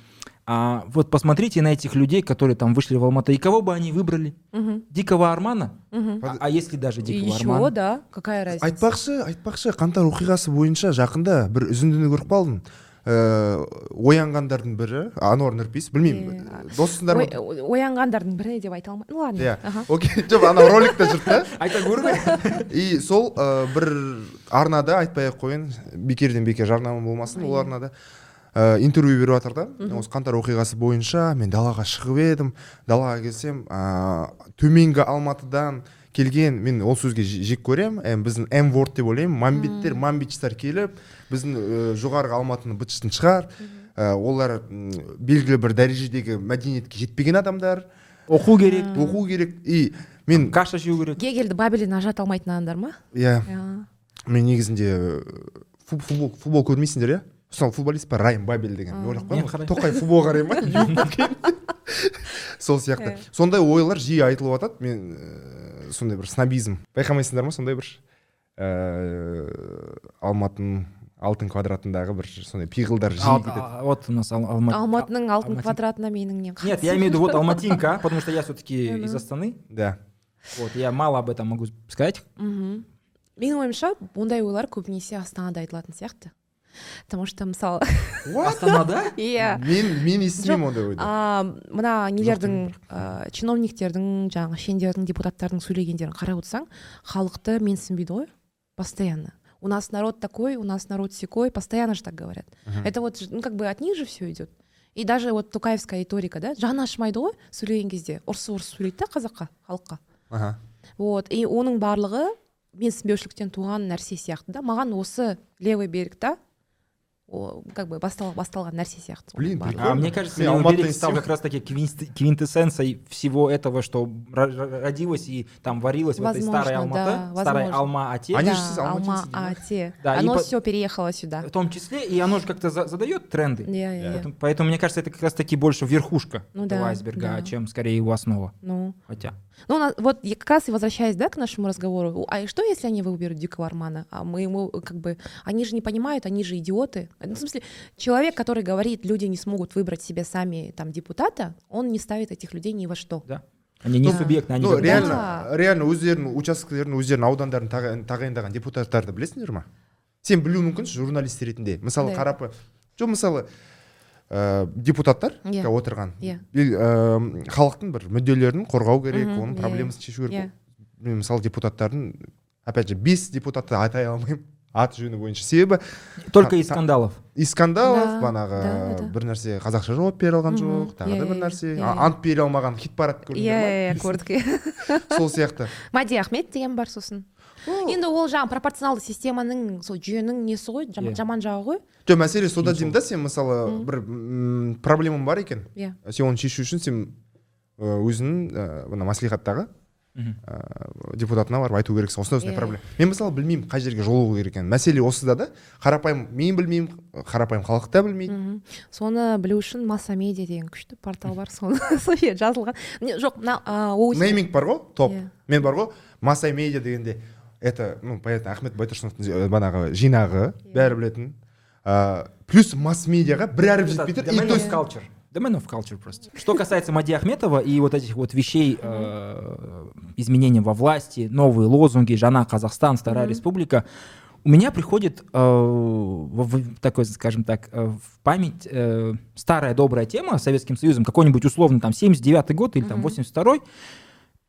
а, вот посмотрите на этих людей, которые там вышли в Алматы, и кого бы они выбрали?
Мгм.
Дикого Армана?
Мгм.
А, а если даже
И
Дикого
еще
Армана?
да какая разница
айтпақшы айтпақшы қаңтар оқиғасы бойынша жақында бір үзіндіні көріп қалдым ә, оянғандардың бірі ануар нұрпейіс білмеймін.
Иә.
досысыңдар ма?
Ой- оянғандардың бірі деп айта алмаймын. Ну ладно.
Иә. Окей жоқ анау роликте жүрді <laughs> да
айта көрме <laughs>
и сол ә, бір арнада айтпай ақ қояйын бекерден бекер жарнама болмасын ол арнада. Ә, интервью беріп жатыр да. Осы қаңтар оқиғасы бойынша мен далаға шығып едім. Далаға келсем ә, төменгі алматыдан келген мен ол сөзге жек көремін. Ә, біздің м ворд деп ойлаймын. Мамбеттер мамбичтер келіп біздің ә, жоғарғы алматының бытышын шығар. Ә, олар белгілі бір дәрежедегі мәдениетке жетпеген адамдар.
Оқу керек.
Оқу керек. И мен
каша жеу керек.
Гегельді бебельден ажырата алмайтын адамдар ма?
Иә.
Иә.
Мен негізінде э, фу- футбол футбол көрмейсіңдер иә? Сол футболист бар райан бабель деген. Мен ойлап қоямын тоқай футбол қарай ма? <laughs> Сол сияқты. Сондай ойлар жиі айтылып жатады мен э, сондай бір снобизм. Байқамайсыңдар ма сондай бір э, алматының алтын квадратындағы бір сондай пиғылдар жиі кетеді?
вот у нас Ал- Алма-
алматының алтын квадратына менің нем
Нет, я имею в виду вот Алматинка, <laughs> потому что я все-таки из Астаны.
да.
Вот, я мало об этом могу сказать.
мхм менің ойымша ондай ойлар көбінесе астанада айтылатын сияқты. Потому что мысалы
Астанада?
иә
мен мен естімеймін ондай ойды
а, мына нелердің ә, чиновниктердің жаңағы шендердің депутаттардың сөйлегендерін қарап отырсаң халықты менсінбейді ғой постоянно. У нас народ такой у нас народ секой постоянно же так говорят. Это вот ну как бы от них же все идет и даже вот тукаевская риторика да жаны ашымайды ғой сөйлеген кезде ұрсы ұрсы сөйлейді да қазаққа халыққа
аха.
Вот и оның барлығы менсінбеушіліктен туған нәрсе сияқты да. Маған осы левый берегта о, как бы бастал, басталған нәрсе сияқты
Блин, прикольно.
А мне кажется, берег
из
стал как раз-таки квинст- квинтэссенцией всего этого, что родилось и там варилось в этой старой
Возможно,
Алматы,
да,
старой
возможно.
Алма-Ате.
Они
да,
же
алма ате
Да,
оно
по-
все переехало сюда
В том числе, и оно же как-то за- задает тренды.
Я, я.
Поэтому, поэтому, мне кажется, это как раз-таки больше верхушка
Ну
этого
да,
айсберга,
да.
чем скорее его основа.
ну
Хотя.
Ну, вот я как раз и возвращаясь, да, к нашему разговору, а что, если они выберут Дикого Армана? А мы ему, как бы, они же не понимают, они же идиоты. Ну, в смысле, человек, который говорит, люди не смогут выбрать себе сами там депутата, он не ставит этих людей ни во что.
Да. Они не
Да.
субъектны, они
ну реально
Да.
реально өздерінің учаскелерін өздерінің аудандарын таға- тағайындаған депутаттарды білесіңдер ма сен білуің мүмкінсің журналист ретінде мысалы
Да.
қарапы жоқ мысалы ә, депутаттар
Иә.
отырған
Иә.
ә, халықтың бір мүдделерін қорғау керек оның
иә.
проблемасын шешу керек
Иә.
мен мысалы депутаттардың опять же бес депутатты атай алмаймын аты жөні бойынша себебі
Только из скандалов.
из скандалов
Да,
банағы
да, да.
бір нәрсе қазақша жауап бере алған жоқ тағы
Иә,
да
иә,
бір
иә.
нәрсе
Иә, иә.
ант бере алмаған хит парад
иә
көрдіңдер ма
иә көрдік
сол сияқты
мади ахмет деген бар сосын енді ол жаңағы пропорционалды системаның сол жүйенің несі ғой жам-
Иә.
жаман жағы ғой
жоқ мәселе сода
Сол.
деймін да сен мысалы бір м, проблемаң бар екен
иә
сен оны шешу үшін сен өзің мына маслихаттағы. Ә, депутатына барып айту керексің осындай осындай
Иә.
проблема. Мен мысалы білмеймін қай жерге жолығу керек екенін. Мәселе осыда да қарапайым мен білмеймін қарапайым халық та білмейді.
Соны білу үшін масса медиа деген күшті портал бар. Соны <laughs> сол жерде жазылған. Не, жоқ мына
нейминг бар ғой топ.
Иә.
мен бар ғой масса медиа дегенде это ну понятно ахмет байтұрсыновтың э, банағы жинағы
Иә.
бәрі білетін. Плюс масс медиаға бір әріп
Это
жетпей тұр и то есть.
Domain of culture просто. Что касается Мади Ахметова и вот этих вот вещей, э, изменений во власти, новые лозунги, Жана Казахстан, Старая
Мгм.
Республика, у меня приходит э, в, такой, скажем так, э, в память э, старая добрая тема с Советским Союзом, какой-нибудь условно там 79 год или там
Мгм.
82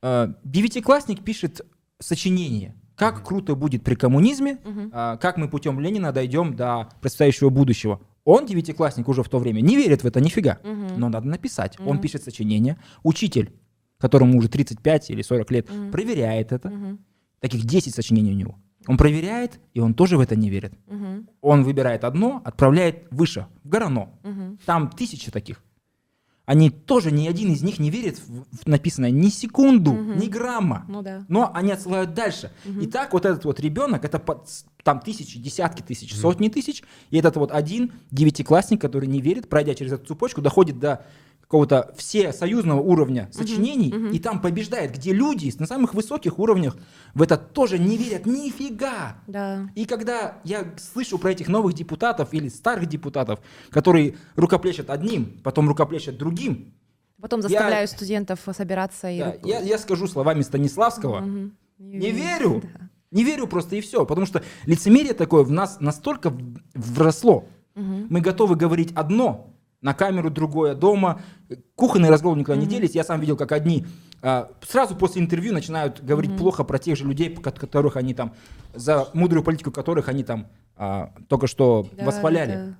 Э, девятиклассник пишет сочинение. Как круто будет при коммунизме,
Мгм.
а, как мы путем Ленина дойдем до предстоящего будущего. Он, девятиклассник уже в то время, не верит в это нифига,
Мгм.
но надо написать. Он
Мгм.
пишет сочинение, учитель, которому уже 35 или 40 лет,
Мгм.
проверяет это.
Мгм.
Таких 10 сочинений у него. Он проверяет, и он тоже в это не верит.
Мгм.
Он выбирает одно, отправляет выше, в Горано.
Мгм.
Там тысячи таких. Они тоже, ни один из них не верит в, написанное ни секунду,
Мгм.
ни грамма.
ну да
Но они отсылают дальше.
Мгм.
И так вот этот вот ребенок, это под- там тысячи, десятки тысяч, сотни тысяч, и этот вот один девятиклассник, который не верит, пройдя через эту цепочку, доходит до какого-то всесоюзного уровня сочинений,
мгм.
и там побеждает, где люди на самых высоких уровнях в это тоже не верят нифига.
да
И когда я слышу про этих новых депутатов или старых депутатов, которые рукоплещут одним, потом рукоплещут другим,
потом
Я-
заставляю студентов собираться и
да,
руку-
я, я скажу словами Станиславского,
Мгм.
не верю. <laughs>
Да.
Не верю просто и все, потому что лицемерие такое в нас настолько вросло.
Мгм.
Мы готовы говорить одно, на камеру другое, дома. Кухонный разговор никуда не
Мгм.
делись. Я сам видел, как одни а, сразу после интервью начинают говорить
Мгм.
плохо про тех же людей, ко- которых они там, за мудрую политику которых они там а, только что
Да,
восхваляли.
да.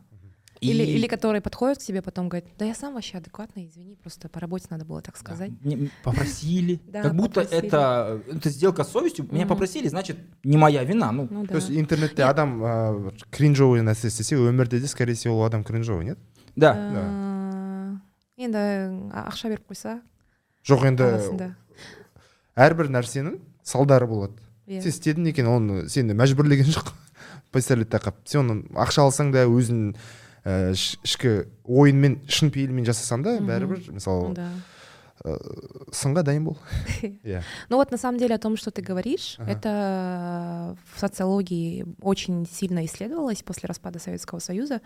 И-
Или, или которые подходят к тебе, потом говорят, да я сам вообще адекватный, извини, просто по работе надо было так
Да.
сказать.
Мне попросили. <laughs>
Да,
как будто
попросили.
это, это сделка с совестью. Меня попросили, значит, не моя вина. Ну,
Ну да.
то есть интернетте адам ә, бір кринжовый нәрсе істесе өмірде де скорее всего ол адам кринжовый нет
да.
Э, енді ақша беріп қойса
жоқ енді әрбір нәрсенің салдары болады
иә.
сен істедің екен оны сені мәжбүрлеген жоқ <laughs> пистолет тақап сен оны ақша алсаң да өзің ә, іш- ішкі ойынмен шын пейілмен жасасаң да
Мгм.
бәрібір мысалы
Да.
сынға дайын бол <laughs> иә
Ну вот на самом деле о том, что ты говоришь,
Ага.
это в социологии очень сильно исследовалось после распада Советского Союза.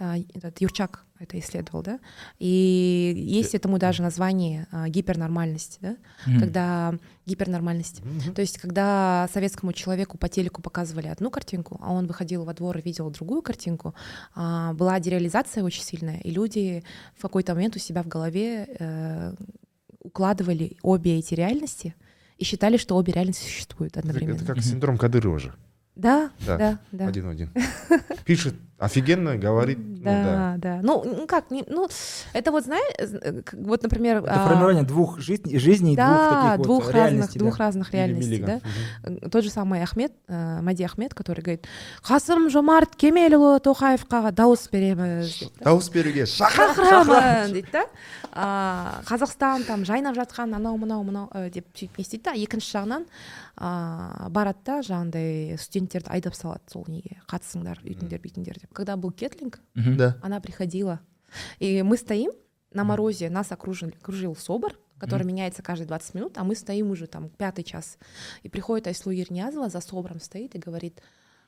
А, Этот Юрчак это исследовал, да? И есть этому даже название а, гипернормальности, да?
Мгм.
Когда гипернормальность. То есть, когда советскому человеку по телеку показывали одну картинку, а он выходил во двор и видел другую картинку, а, была дереализация очень сильная, и люди в какой-то момент у себя в голове э, укладывали обе эти реальности и считали, что обе реальности существуют
это
одновременно.
как синдром кадырова же
Да,
Да,
да, да.
один в один пишет офигенно говорит ну да
Да, да. Ну, ну как, не- ну, это вот, знаешь, вот, например...
Это
а,
формирование двух жизней, жизней
да,
двух таких вот
двух разных,
реальностей. да.
двух разных
Или
реальностей,
Миллиган.
да.
Мгм.
Э, Тот же самый Ахмед, э, Мади Ахмед, который говорит, Қасым Жомарт Кемелұлы Тоқаевқа дауыс береміз деп та.
дауыс беруге шақыр
шақырамын дейді да <laughs> а, қазақстан там жайнап жатқан анау мынау мынау ә, деп сөйтіп не істейді да екінші жағынан а, барады да жаңағыдай студенттерді айдап салады сол неге қатысыңдар үйтіңдер бүйтіңдер деп когда был кетлинг
Мгм.
да
она приходила и мы стоим на морозе нас окружил, окружил собор который меняется каждые 20 минут, а мы стоим уже там пятый час. И приходит Айслу Ерниязова, за собором стоит и говорит,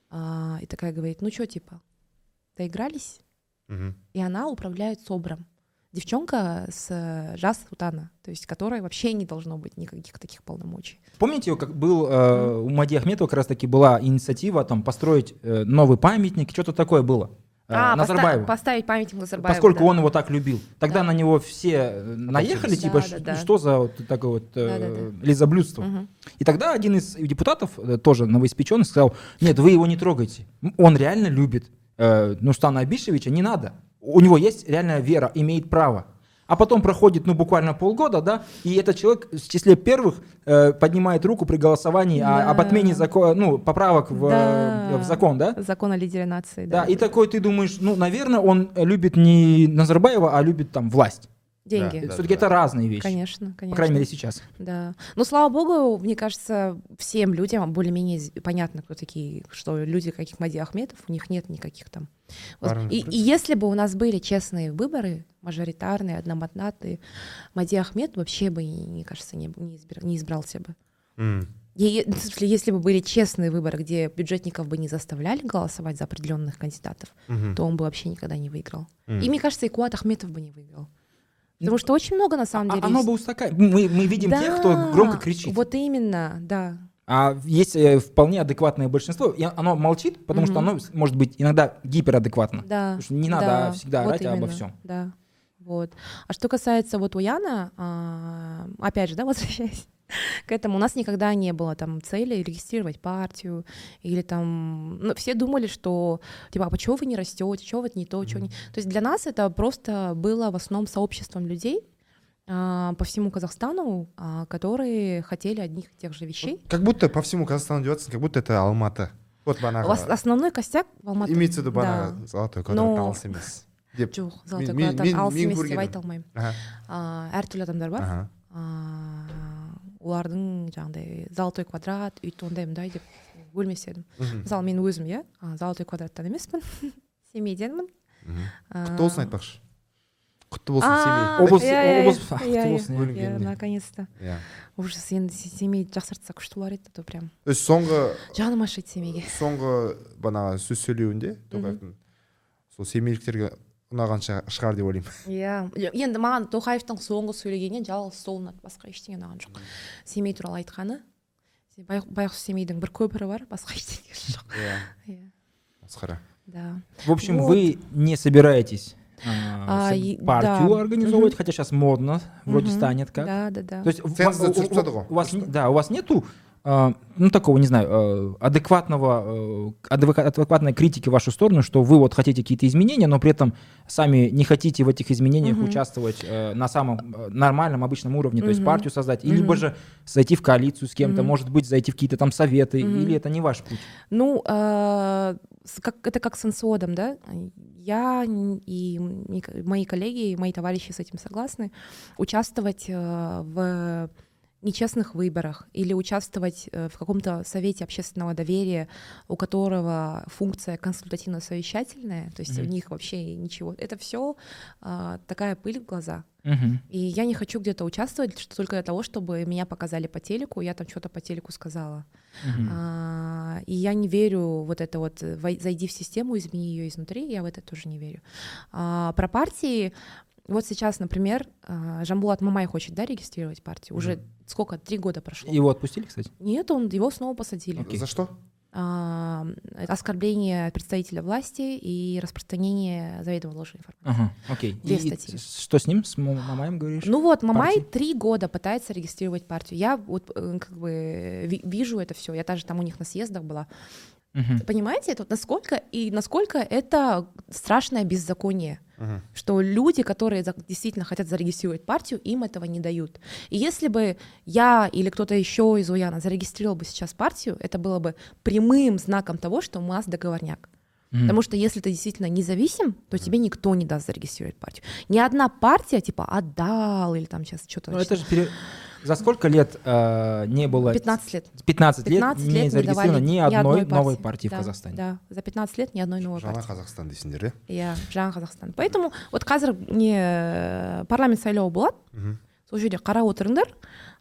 а, и такая говорит, ну что, типа, доигрались?
Мгм.
и она управляет собром. Девчонка с э, жас Сутана, то есть которой вообще не должно быть никаких таких полномочий.
Помните, как был э, у Мади Ахметова как раз таки была инициатива там построить э, новый памятник, что-то такое было. э,
а, поста-
Назарбаеву.
поставить памятник Назарбаеву.
Поскольку
да.
он его так любил. Тогда
Да.
на него все э, наехали,
Да,
типа,
да, да.
что за вот такое вот э,
Да-да-да.
лизоблюдство.
Мгм.
И тогда один из депутатов, тоже новоиспеченный, сказал, нет, вы его не трогайте. Он реально любит э, Нурстана Абишевича, не надо. У него есть реальная вера, имеет право. А потом проходит, ну, буквально полгода, да, и этот человек в числе первых э, поднимает руку при голосовании о-
Да.
об отмене закона, ну, поправок в,
Да.
э, в закон, да?
Закон о лидере нации.
Да,
Да,
и такой ты думаешь, ну, наверное, он любит не Назарбаева, а любит там власть.
Деньги.
Да,
Все-таки это разные вещи.
Конечно, конечно.
По крайней мере, сейчас.
Да. Но слава богу, мне кажется, всем людям более-менее понятно, кто такие, что люди, каких Мади Ахметов, у них нет никаких там. Вот. И, и если бы у нас были честные выборы, мажоритарные, одномандатные, Мади Ахмед вообще бы, мне кажется, не, не, избира- не избрался бы. В смысле, Если бы были честные выборы, где бюджетников бы не заставляли голосовать за определенных кандидатов,
Мгм.
то он бы вообще никогда не выиграл.
М.
И мне кажется, и Куат Ахметов бы не выиграл. Потому что очень много на самом
А-
деле.
оно
есть-
бы устаканивает. Мы, мы видим тех, кто
Да,
громко кричит.
Вот именно, да.
А есть э, вполне адекватное большинство, и оно молчит, потому что
Мгм.
оно может быть иногда гиперадекватно.
Да.
Потому что не надо
да,
всегда
вот
орать обо
именно,
всем.
Да. Вот. А что касается вот Уяна, а, опять же, да, <laughs> возвращаясь к этому, у нас никогда не было там цели регистрировать партию или там, ну, все думали, что типа, а почему вы не растете, чего вот не то, чего не... То есть для нас это просто было в основном сообществом людей а, по всему Казахстану, а, которые хотели одних и тех же вещей.
как будто по всему казахстану деватсың как будто это алматы вот банағы
основной костяк в Алматы.
имеется в виду
Да.
банағы золотой квадрат
Но-
деп
жоқ золотой
мен-
алыс емес деп айта алмаймын. А, әртүрлі адамдар бар. Олардың жаңағыдай золотой квадрат үйтіп ондай мындай деп бөлмес едім. Мысалы мен өзім иә золотой квадраттан емеспін. <laughs> Семейденмін.
Құтты болсын айтпақшы. Құтты болсын семей.
Облыс- облыс-
иә,
ах,
иә,
құтты болсын,
иә,
иә.
иә,
Бөлінгеніне. иә.
Ужас енді се- семейді жақсартса күшті болар еді а то прям.
То есть соңғы
жаным ашиды семейге.
соңғы банағы сөз сөйлеуінде тоқаевтың сол семейліктерге ұнағанша шығар деп ойлаймын. <laughs>
Иә енді маған тоқаевтың соңғы сөйлегенінен жалғыз сол ұнады басқа ештеңе ұнаған жоқ. Семей туралы айтқаны Бай- байғұс семейдің бір көпірі бар басқа ештеңе жоқ.
Иә. <laughs>
Иә.
Масқара.
Да.
В общем,
Вот.
вы не собираетесь а, партию
да.
организовывать, хотя сейчас модно, вроде станет как.
Да, да, да.
То есть
Ценз
у- у-
түсіріп тастады ғой,
у вас, да, у вас нету ну такого, не знаю, а, адекватного, а, адвока- адекватной критики в вашу сторону, что вы вот хотите какие-то изменения, но при этом сами не хотите в этих изменениях
Мгм.
участвовать э, на самом э, нормальном, обычном уровне, то есть партию создать, или либо же зайти в коалицию с кем-то,
Мгм.
может быть, зайти в какие-то там советы,
Мгм.
или это не ваш путь?
Ну, э, как, это как с инсодом, да? Я и мои коллеги, и мои товарищи с этим согласны, участвовать э, в нечестных выборах или участвовать э, в каком-то совете общественного доверия, у которого функция консультативно-совещательная, то есть
Мгм.
у них вообще ничего. Это все такая пыль в глаза.
Мгм.
И я не хочу где-то участвовать что только для того, чтобы меня показали по телеку, я там что-то по телеку сказала.
Мгм.
А, и я не верю вот это вот зайди в систему, измени ее изнутри, я в это тоже не верю. А, про партии, вот сейчас, например, а, Жамбулат Мамай хочет, да, регистрировать партию. Уже сколько, три года прошло.
Его отпустили, кстати?
Нет, он его снова посадили.
Окей.
За что?
А, оскорбление представителя власти и распространение заведомо ложной информации.
Ага, окей.
Две
И
статьи.
что с ним, с Мамаем говоришь?
Ну вот, Мамай
партии?
три года пытается регистрировать партию. Я вот э, как бы ви- вижу это все. Я даже там у них на съездах была.
Мгм.
Понимаете, это вот насколько и насколько это страшное беззаконие,
Мгм.
что люди, которые за- действительно хотят зарегистрировать партию, им этого не дают. И если бы я или кто-то еще из Уяна зарегистрировал бы сейчас партию, это было бы прямым знаком того, что у нас договорняк. Потому что если ты действительно независим, то тебе никто не даст зарегистрировать партию. Ни одна партия типа отдал или там сейчас что-то.
Ну, это же пере- За сколько лет э, не было...
15 лет.
15 лет
15
не
лет не
зарегистрировано ни одной новой партии в
Да,
Казахстане.
Да, за 15 лет ни одной новой
жаңа
партии.
қазақстан дейсіңдер иә
иә жаңа қазақстан поэтому вот қазір не парламент сайлауы болады сол жерде қарап отырыңдар.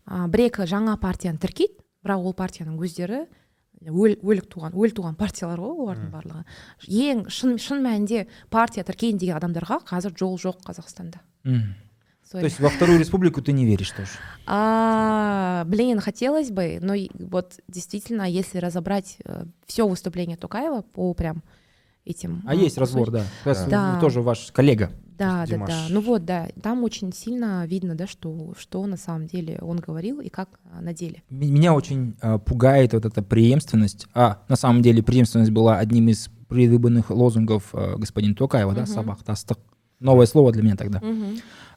Бір екі жаңа партияны тіркейді. Бірақ ол партияның өздері өл, өлік туған өл туған партиялар ғой олардың барлығы. Ең шын, шын мәнінде партия тіркейін деген адамдарға қазір жол жоқ қазақстанда
Мгм.
Sorry.
То есть во вторую республику ты не веришь тоже?
А, блин, хотелось бы, но вот действительно, если разобрать все выступление Тукаева по прям этим...
А есть
кусочкам-
разбор, да. Есть
Да.
Тоже ваш коллега.
Да, да, да. Ну вот, да, там очень сильно видно, да, что, что на самом деле он говорил и как а, на деле.
Меня очень э, пугает вот эта преемственность. А, на самом деле преемственность была одним из предвыборных лозунгов э, господина Токаева, да,
Мгм.
собак, тастык. Новое слово для меня тогда.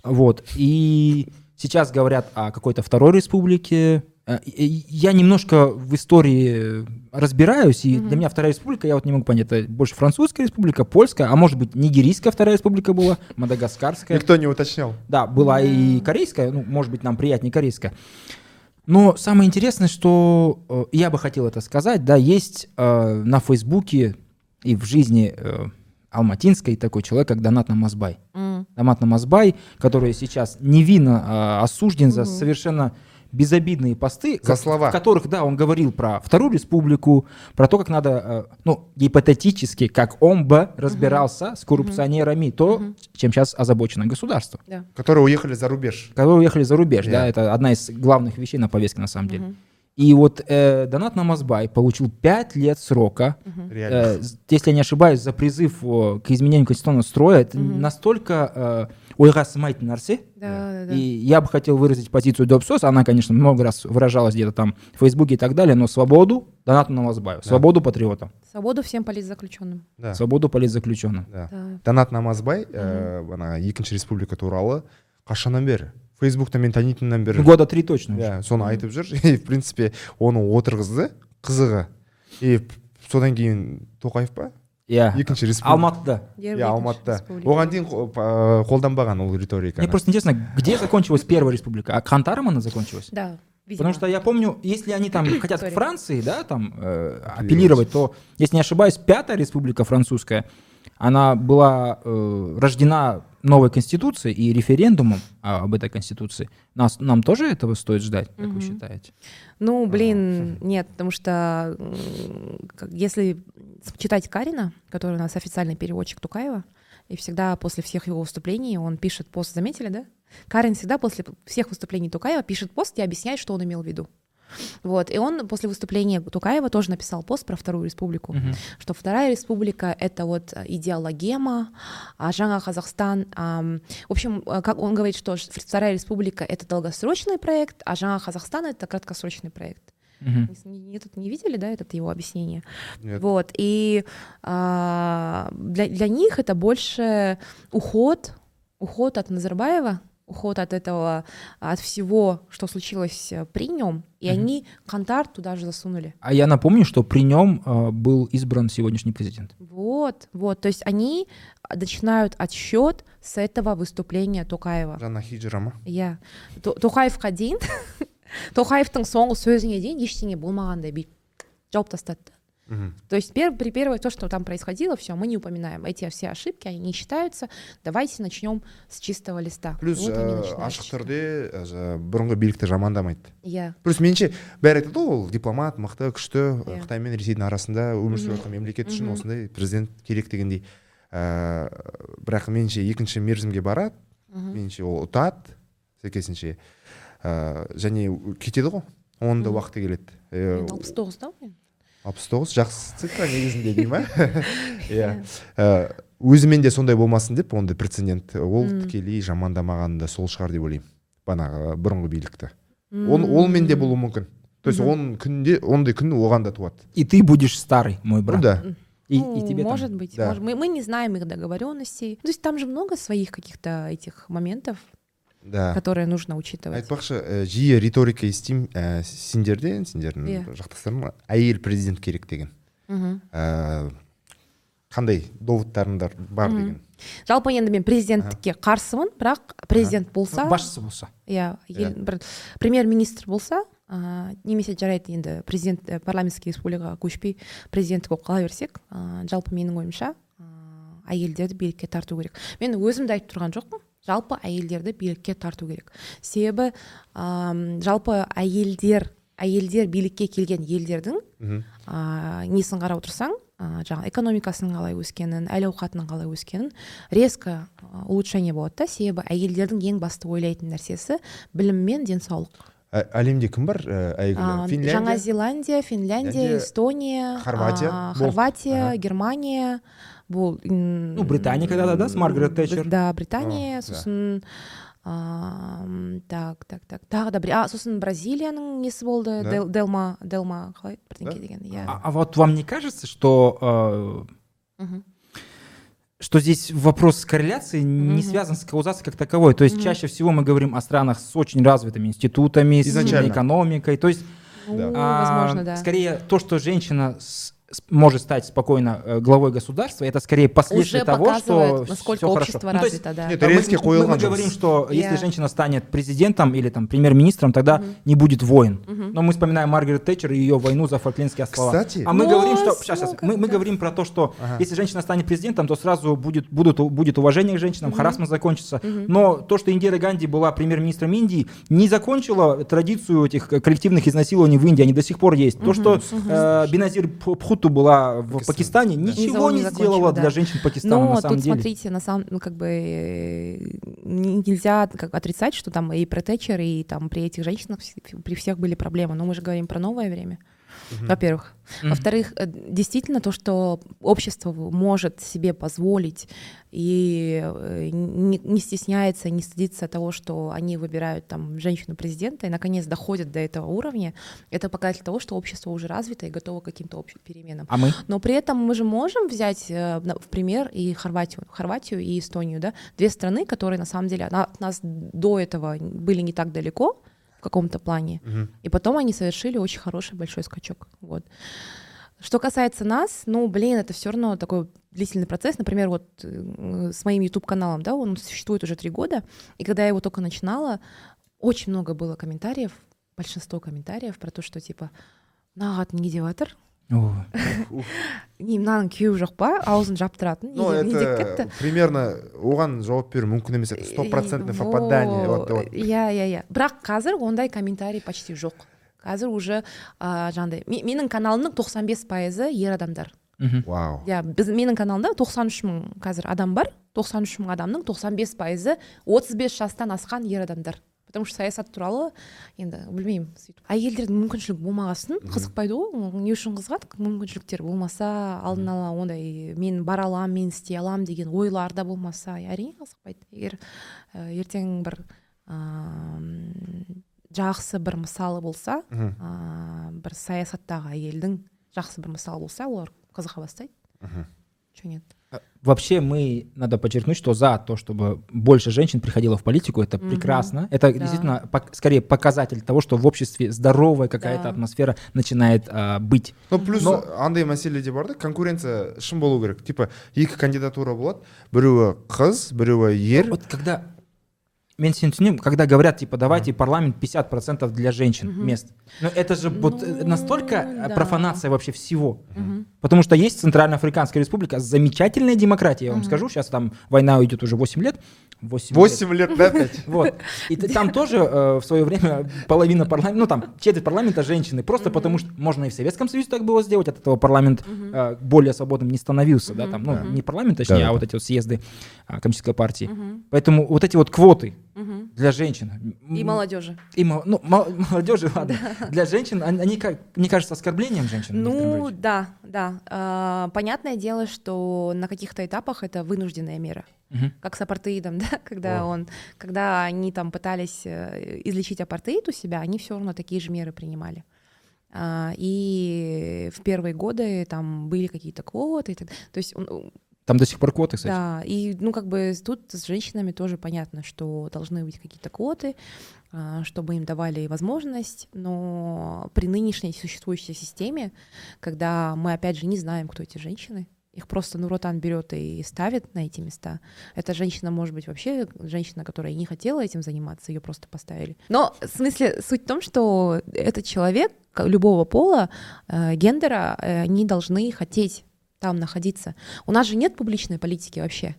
Вот. И сейчас говорят о какой-то второй республике. Э, Я немножко в истории разбираюсь, и
Мгм.
для меня вторая республика, я вот не могу понять, это больше французская республика, польская, а может быть нигерийская вторая республика была, мадагаскарская.
никто не уточнял
Да, была и корейская, ну, может быть, нам приятнее корейская. Но самое интересное, что э, я бы хотел это сказать, да, есть э, на Фейсбуке и в жизни э, алматинской такой человек, как Донат Намазбай.
М.
Дамат Намазбай, который сейчас невинно э, осужден за
Мгм.
совершенно безобидные посты,
За
как-
слова.
в которых, да, он говорил про Вторую Республику, про то, как надо, э, ну, гипотетически, как он бы разбирался с коррупционерами, то,
Мгм.
чем сейчас озабочено государство
Да.
которые уехали за рубеж
которые уехали за рубеж, да,
Yeah.
это одна из главных вещей на повестке на самом деле.
Мгм.
И вот э, Донат Намазбай получил 5 лет срока,
Мгм.
реально
э, з- если я не ошибаюсь, за призыв о, к изменению конституционного строя. Это
Мгм.
настолько э, ойга сымайтын нәрсе.
Да, да, да.
И я бы хотел выразить позицию Допсос. Она, конечно, много раз выражалась где-то там в Фейсбуке и так далее, но свободу Донату Намазбаю, свободу патриотам,
Свободу всем политзаключенным.
да
свободу политзаключенным.
да
Да.
данат намазбай ә, ана екінші республика туралы қашаннан бері фейсбуктан мен танитыннан бері
Года три точно.
иә соны айтып жүр и в принципе оны отырғызды қызығы и содан кейін тоқаев па
Иә.
екінші республика
Алматыда.
Иә алматыда оған дейін қолданбаған ол
Мне
риториканы
просто интересно, где закончилась первая республика? А Кантаром она закончилась?
Да, видимо.
Потому что я помню, если они там хотят к. Франции, да, там э, апеллировать, то, если не ошибаюсь, пятая республика французская, она была э, рождена новой конституцией и референдумом а, об этой конституции. Нас, нам тоже этого стоит ждать, как вы
Мгм.
считаете?
Ну, блин, нет, потому что если читать Карина, который у нас официальный переводчик Тукаева, и всегда после всех его выступлений он пишет пост, заметили, да? Карин всегда после всех выступлений Тукаева пишет пост и объясняет, что он имел в виду. Вот, и он после выступления Тукаева тоже написал пост про Вторую Республику,
Мгм.
что Вторая Республика — это вот идеологема, а Жаңа Казахстан... ам, в общем, э, как он говорит, что Вторая Республика — это долгосрочный проект, а Жаңа Казахстан — это краткосрочный проект.
Мгм.
Не, не- тут не видели, да, это его объяснение?
Нет.
Вот, и а, для, для них это больше уход, уход от Назарбаева, уход от этого, от всего, что случилось э, при нем, и
Мгм.
они Кантар туда же засунули.
А я напомню, что при нем э, был избран сегодняшний президент.
Вот, вот, то есть они начинают отсчет с этого выступления Токаева.
жаңа хижра ма
иә То- тоқаевқа дейін <laughs> тоқаевтың соңғы сөзіне дейін ештеңе болмағандай бүйтіп жауып тастады
Мгм.
То есть пер, при первое то, что там происходило, все, мы не упоминаем. Эти все ошибки, они не считаются. Давайте начнем с чистого листа.
плюс
начинают
ашық түрде жа- бұрынғы билікті жамандамайды
Иә.
плюс меніңше бәрі айтады ғой ол дипломат мықты күшті
Иә.
қытай мен ресейдің арасында өмір сүріп жатқан мемлекет үшін осындай президент керек дегендей ә, бірақ меніңше екінші мерзімге барады меніңше ол ұтады сәйкесінше ә, және кетеді ғой оның да уақыты келеді
алпыс тоғыз да мен?
Алпыс тоғыз жақсы цифра негізінде дей ма <laughs> иә. Ә, өзімен де сондай болмасын деп ондай прецедент. Ол
Мм.
тікелей жамандамағаны да сол шығар деп ойлаймын. Бағанағы бұрынғы билікті. Ол олмен де болуы мүмкін. То есть оның күнде ондай күн оған да туады.
И ты будешь старый, мой
ну
брат.
да.
И,
Ну,
и тебе там-
может быть,
Да.
может- Мы, мы не знаем их договоренностей. То есть там же много своих каких-то этих моментов,
да.
которые нужно учитывать.
айтпақшы ә, жиі риторика естимін ә, сендерден сендердің
Иә.
жақтастарың әйел президент керек деген. Ә, қандай доводтарыңдар бар деген?
Жалпы енді мен президенттікке қарсымын бірақ президент болса
басшысы болса.
иә ел-
Иә.
бір премьер министр болса ыыы немесе жарайды енді президент ә, парламентский республикаға көшпей президенттік болып қала берсек ыыы жалпы менің ойымша ыыы әйелдерді билікке тарту керек. Мен өзім де айтып тұрған жоқпын. Жалпы әйелдерді билікке тарту керек. Себебі ыыы жалпы әйелдер әйелдер билікке келген елдердің ә, несін қарап отырсаң ә, жаңағы экономикасының қалай өскенін әл ауқатының қалай өскенін резко ә, улучшение болады да. Себебі әйелдердің ең басты ойлайтын нәрсесі білім мен денсаулық.
Ә- әлемде кім бар ә, әйгілі? Финляндия?
жаңа зеландия финляндия эстония
Хорватия
хорватия германия. Бұл
Ну, Британия когда-то, да, с Маргарет Тэтчер?
да британия
О, да.
сосын а, так так так тағы да Бри- а сосын бразилияның несі болды. Дел- делма делма қалай бірдеңке деген иә
А, а вот вам не кажется, что
Мгм.
что здесь вопрос корреляции не
Мгм.
связан с каузацией как таковой. То есть
Мгм.
чаще всего мы говорим о странах с очень развитыми институтами, с
Изначально.
экономикой. То есть,
Ну,
Да.
а,
возможно, да.
скорее то, что женщина с- может стать спокойно э, главой государства, это скорее последствие
Уже
того, что
насколько
хорошо.
общество
Ну, то есть
развито, да.
Нет,
А мы-
резкий
мы, мы
жұмыс.
говорим, что если
Я-
женщина станет президентом или там премьер-министром, тогда
Мгм.
не будет войн.
Мгм.
Но мы вспоминаем Маргарет Тэтчер и ее войну за Фолклендские острова.
Кстати.
а мы
Ну,
говорим, что сейчас,
ну,
сейчас, мы, мы говорим про то, что
Ага.
если женщина станет президентом, то сразу будет, будут, будет уважение к женщинам,
Мгм.
харасмент закончится.
Мгм.
Но то, что Индира Ганди была премьер-министром Индии, не закончила традицию этих коллективных изнасилований в Индии, они до сих пор есть. То,
Мгм.
что
Мгм.
э, Беназир П- Пхуту была в
Пакистан.
Пакистане, ничего не
не
сделала
да.
для женщин Пакистана
Но
на самом
тут
деле.
смотрите, на самом, ну как бы нельзя как отрицать, что там и при Тэтчер, и там при этих женщинах при всех были проблемы. Но мы же говорим про новое время.
Мгм.
Во-первых.
Мгм.
Во-вторых, э, действительно то, что общество может себе позволить и э, не, не стесняется, не стыдится того, что они выбирают там женщину-президента и наконец доходят до этого уровня, это показатель того, что общество уже развито и готово к каким-то общим переменам.
А мы?
Но при этом мы же можем взять э, в пример и Хорватию, Хорватию и Эстонию, да, две страны, которые на самом деле от нас до этого были не так далеко каком-то плане,
Мгм.
и потом они совершили очень хороший большой скачок. Вот. Что касается нас, ну, блин, это все равно такой длительный процесс. Например, вот э, с моим YouTube-каналом, да, он существует уже три года, и когда я его только начинала, очень много было комментариев, большинство комментариев про то, что типа мынаған не
О,
не мынаның <laughs> күйеуі жоқ па? Аузын жап тұратын.
Ну, это примерно оған жауап беру мүмкін емес это стопроцентное попадание.
во,
вот, вот.
иә иә иә бірақ қазір ондай комментарий почти жоқ. Қазір уже ә, жаңағыдай ме- менің каналымның 95 пайызы ер адамдар.
Вау.
Иә біз менің каналымда 93 мың қазір адам бар. 93 мың адамның 95 пайызы 35 жастан асқан ер адамдар. Потому что саясат туралы енді білмеймін сөйтіп. Әйелдердің мүмкіншілігі болмағасын қызықпайды ғой не үшін қызығады? Мүмкіншіліктер болмаса алдын ала ондай мен бара аламын мен істей аламын деген ойлар да болмаса әрине қызықпайды. Егер ә, ертең бір ыыы жақсы бір мысалы болса ә, бір саясаттағы әйелдің жақсы бір мысалы болса олар қызыға бастайды. Нет?
Вообще мы, надо подчеркнуть, что за то, чтобы больше женщин приходило в политику, это угу. прекрасно. Это да. действительно по, скорее показатель того, что в обществе здоровая какая-то да. атмосфера начинает а, быть.
Ну плюс Но... андай мәселе де бар да конкуренция шын болу керек типа екі кандидатура болады біреуі қыз біреуі ер
вот когда мен сені түсінемін когда говорят типа давайте парламент 50% для женщин угу. мест но это же ну, вот настолько да. профанация вообще всего угу. потому что есть Центральноафриканская республика замечательная демократия я вам угу. скажу сейчас там война идет уже 8 лет
8, 8 лет, лет да, 5 <laughs>
вот и там тоже э, в свое время половина парламента ну там четверть парламента женщины просто потому что можно и в Советском Союзе так было сделать от этого парламент э, более свободным не становился да там ну не парламент точнее а вот эти вот съезды э, коммунистической партии поэтому вот эти вот квоты угу. для женщин.
И молодежи.
И ну, <laughs> молодежи, ладно. Для женщин, они, как, мне кажется, оскорблением женщин.
Ну, да, да. А, понятное дело, что на каких-то этапах это вынужденная мера. Угу. Как с апартеидом, <laughs> да, когда О. он, когда они там пытались э, излечить апартеид у себя, они все равно такие же меры принимали. А, и в первые годы там были какие-то квоты, то есть он,
там до сих пор квоты, кстати.
Да, и ну как бы тут с женщинами тоже понятно, что должны быть какие-то квоты, а, чтобы им давали возможность, но при нынешней существующей системе, когда мы опять же не знаем, кто эти женщины, их просто ну ротан берет и ставит на эти места. Эта женщина может быть вообще женщина, которая не хотела этим заниматься, ее просто поставили. Но в смысле суть в том, что этот человек любого пола, э, гендера, э, они должны хотеть там находиться. У нас же нет публичной политики вообще.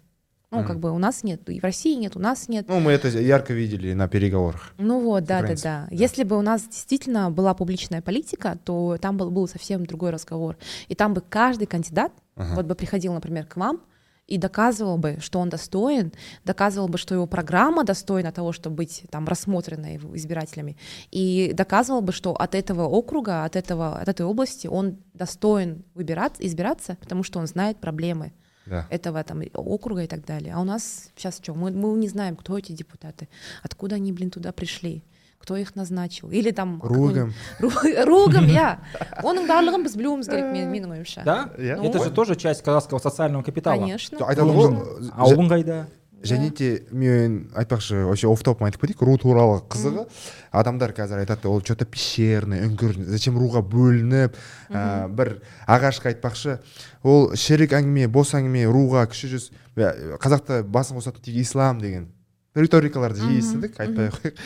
Ну, mm. как бы у нас нет, и в России нет, у нас нет.
Ну, мы это ярко видели на переговорах.
Ну вот, да, да, да, да. Если бы у нас действительно была публичная политика, то там был, был совсем другой разговор. И там бы каждый кандидат, ага. вот бы приходил, например, к вам, и доказывал бы, что он достоин, доказывал бы, что его программа достойна того, чтобы быть там рассмотренной избирателями, и доказывал бы, что от этого округа, от, этого, от этой области он достоин выбираться, избираться, потому что он знает проблемы да. этого там округа и так далее. А у нас сейчас что? Мы, мы не знаем, кто эти депутаты, откуда они, блин, туда пришли кто их назначил. Или там
ругам
ругам иә оның барлығын біз білуіміз керек менің ойымша.
Да? Это же тоже часть казахского социального капитала.
Конечно.
Айтады ғой
ауылың қайда
және де мен айтпақшы вообще off top ын айтып кетейік ру туралы қызығы. Адамдар қазір айтады ол че то пещерный үңгір зачем руға бөлініп? Ә, бір ағашқа айтпақшы ол шерек әңгіме бос әңгіме руға кіші жүз қазақта басын қосатын тек ислам деген. Риторикаларды жиі естідік айтпай ақ қояйық.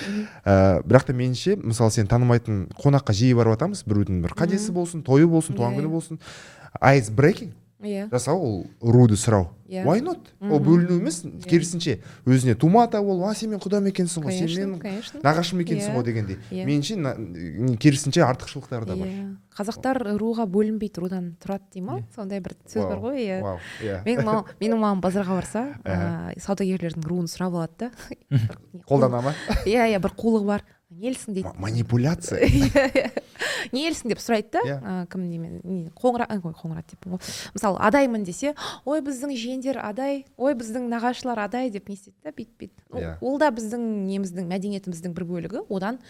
Ә, бірақ та меніңше мысалы сен танымайтын қонаққа жиі барып жатамыз біреудің бір қадесі болсын тойы болсын туған күні болсын. Ice breaking иә. жасау ол руды сұрау. Иә. Why not? Ол бөліну емес. Иә. керісінше өзіне тума ата болып а сен менің құдам екенсің ғой сен менің нағашым екенсің ғой иә. дегендей иә. меніңше керісінше артықшылықтары да бар.
Қазақтар руға бөлінбейді рудан тұрады дей ма? Сондай бір сөз бар ғой иә. <laughs> менің мамам менің мамам базарға барса ыыы саудагерлердің руын сұрап алады да. <laughs>
Қолдана ма?
Иә иә бір қулығы бар. Нелсің дейді
манипуляция? <laughs>
Нелсің деп сұрайды да yeah. кім немен қоңырат ой қоңырат деп мысалы адаймын десе ой біздің жиендер адай ой біздің нағашылар адай деп не істейді да бүйтіп бүйтіп yeah. ол да біздің неміздің мәдениетіміздің бір бөлігі. Одан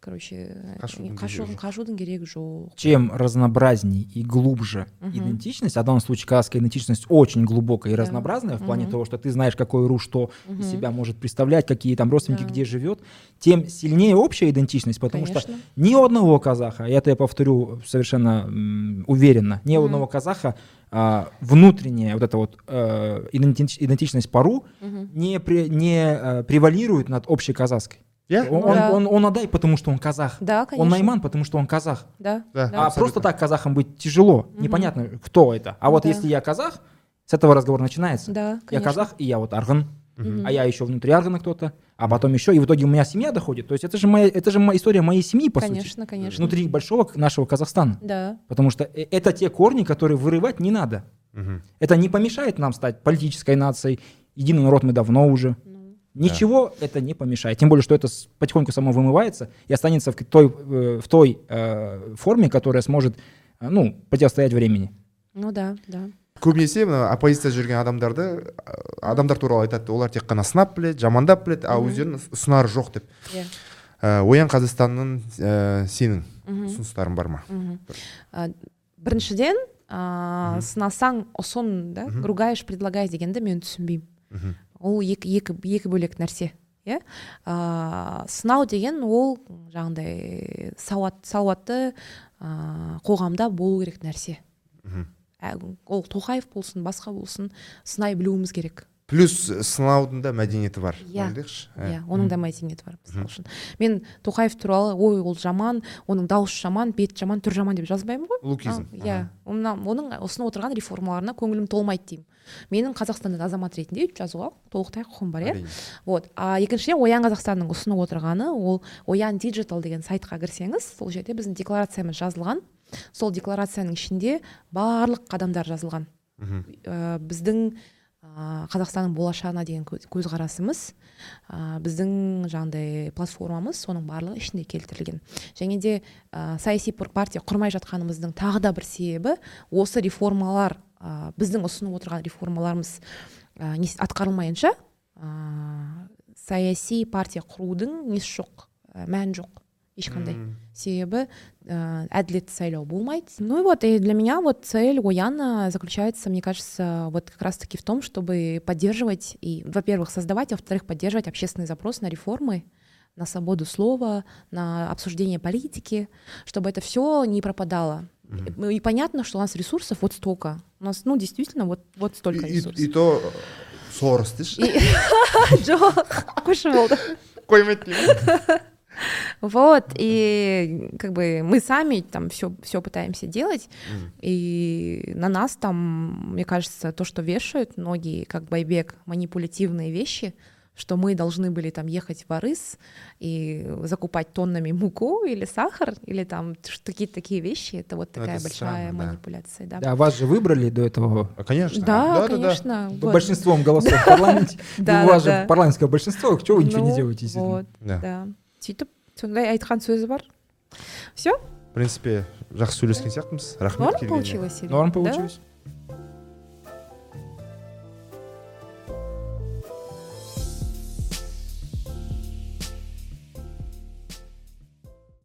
короче қашудың керегі жоқ
чем разнообразней и глубже uh-huh. идентичность а в данном случае казахская идентичность очень глубокая и да. разнообразная в плане uh-huh. того что ты знаешь какой ру что uh-huh. из себя может представлять какие там родственники да. где живет тем сильнее общая идентичность потому Конечно. что ни у одного казаха и это я повторю совершенно м, уверенно ни у uh-huh. одного казаха а, внутренняя вот эта вот а, идентичность пару uh-huh. не, при, не а, превалирует над общей казахской
Yeah?
Он, да. он, он, он адай, потому что он казах.
Да, конечно.
Он найман, потому что он казах.
Да.
да.
А абсолютно. просто так казахам быть тяжело. Угу. Непонятно, кто это. А вот да. если я казах, с этого разговор начинается.
Да,
конечно. Я казах, и я вот арган. Угу. А я еще внутри аргана кто-то, а потом еще, и в итоге у меня семья доходит. То есть это же моя, это же моя история моей семьи, по
конечно,
сути.
Конечно, конечно.
Внутри большого нашего Казахстана.
Да.
Потому что э, это те корни, которые вырывать не надо. Угу. Это не помешает нам стать политической нацией. Единый народ мы давно уже. Ничего это не помешает. Тем более, что это потихоньку само вымывается и останется в той, э, в той э, форме, которая сможет э, ну, противостоять времени.
ну да да.
Көбінесе мына оппозицияда жүрген адамдарды ә, адамдар туралы айтады олар тек қана сынап біледі жамандап біледі а өздерінің ұсынары жоқ деп.
Иә.
Ә, оян қазақстанның ә, сенің ұсыныстарың бар ма.
А, біріншіден а, сынасаң ұсын да ругаешь предлагаешь дегенді мен түсінбеймін.
Мхм
ол екі, екі, екі бөлек нәрсе иә? А, сынау деген ол жаңағыдай сауат сауатты а, қоғамда болу керек нәрсе. Ә, ол тоқаев болсын басқа болсын сынай білуіміз керек.
Плюс сынаудың да мәдениеті бар
Иә.
ойлайықшы
иә оның да мәдениеті бар мысалы үшін. Мен тоқаев туралы ой ол жаман оның дауысы жаман бет жаман түр жаман деп жазбаймын ғой.
Лукизм.
Иә. Оның ұсынып отырған реформаларына көңілім толмайды деймін. Менің қазақстанның азамат ретінде өйтіп жазуға толықтай құқым бар иә. вот. А екіншіден оян қазақстанның ұсынып отырғаны ол оян digital деген сайтқа кірсеңіз сол жерде біздің декларациямыз жазылған. Сол декларацияның ішінде барлық қадамдар жазылған. Ә, біздің ә, қазақстанның болашағына деген көз- көзқарасымыз ә, біздің жаңағыдай платформамыз соның барлығы ішінде келтірілген. Және де ә, саяси пар- партия құрмай жатқанымыздың тағы да бір себебі осы реформалар ә, біздің ұсынып отырған реформаларымыз ә, не- атқарылмайынша ә, саяси партия құрудың несі жоқ ә, мәні жоқ ешқандай
М.
себебі ә, әділетті сайлау болмайды ну и вот и для меня вот цель Ояна заключается мне кажется вот как раз таки в том чтобы поддерживать и во-первых создавать а во-вторых поддерживать общественный запрос на реформы на свободу слова на обсуждение политики чтобы это все не пропадало
Мгм.
и понятно что у нас ресурсов вот столько. У нас ну действительно вот вот столько
и,
ресурсов.
и то сорос дейші
И- жоқ қойшы болды
қоймайды деймін
Вот, и как бы мы сами там все, все пытаемся делать, и на нас там, мне кажется, то, что вешают многие, как байбек, манипулятивные вещи, что мы должны были там ехать в Арыс и закупать тоннами муку или сахар, или там ш- какие-то такие вещи, это вот
Ну,
такая
это
большая
странно, да.
манипуляция, да.
Да, вас же выбрали до этого
А, конечно
Да,
да,
конечно. вот.
большинством голосов в <laughs> парламенте.
Да,
У вас
да,
же
да.
парламентское большинство, чего вы ничего не
Ну,
делаете? действительно?
Вот,
да.
да. сөйтіп сондай айтқан сөзі бар все
в принципе жақсы сөйлескен сияқтымыз рахмет
норм
келгеніңе.
получилось или?
Норм
Да?
получилось.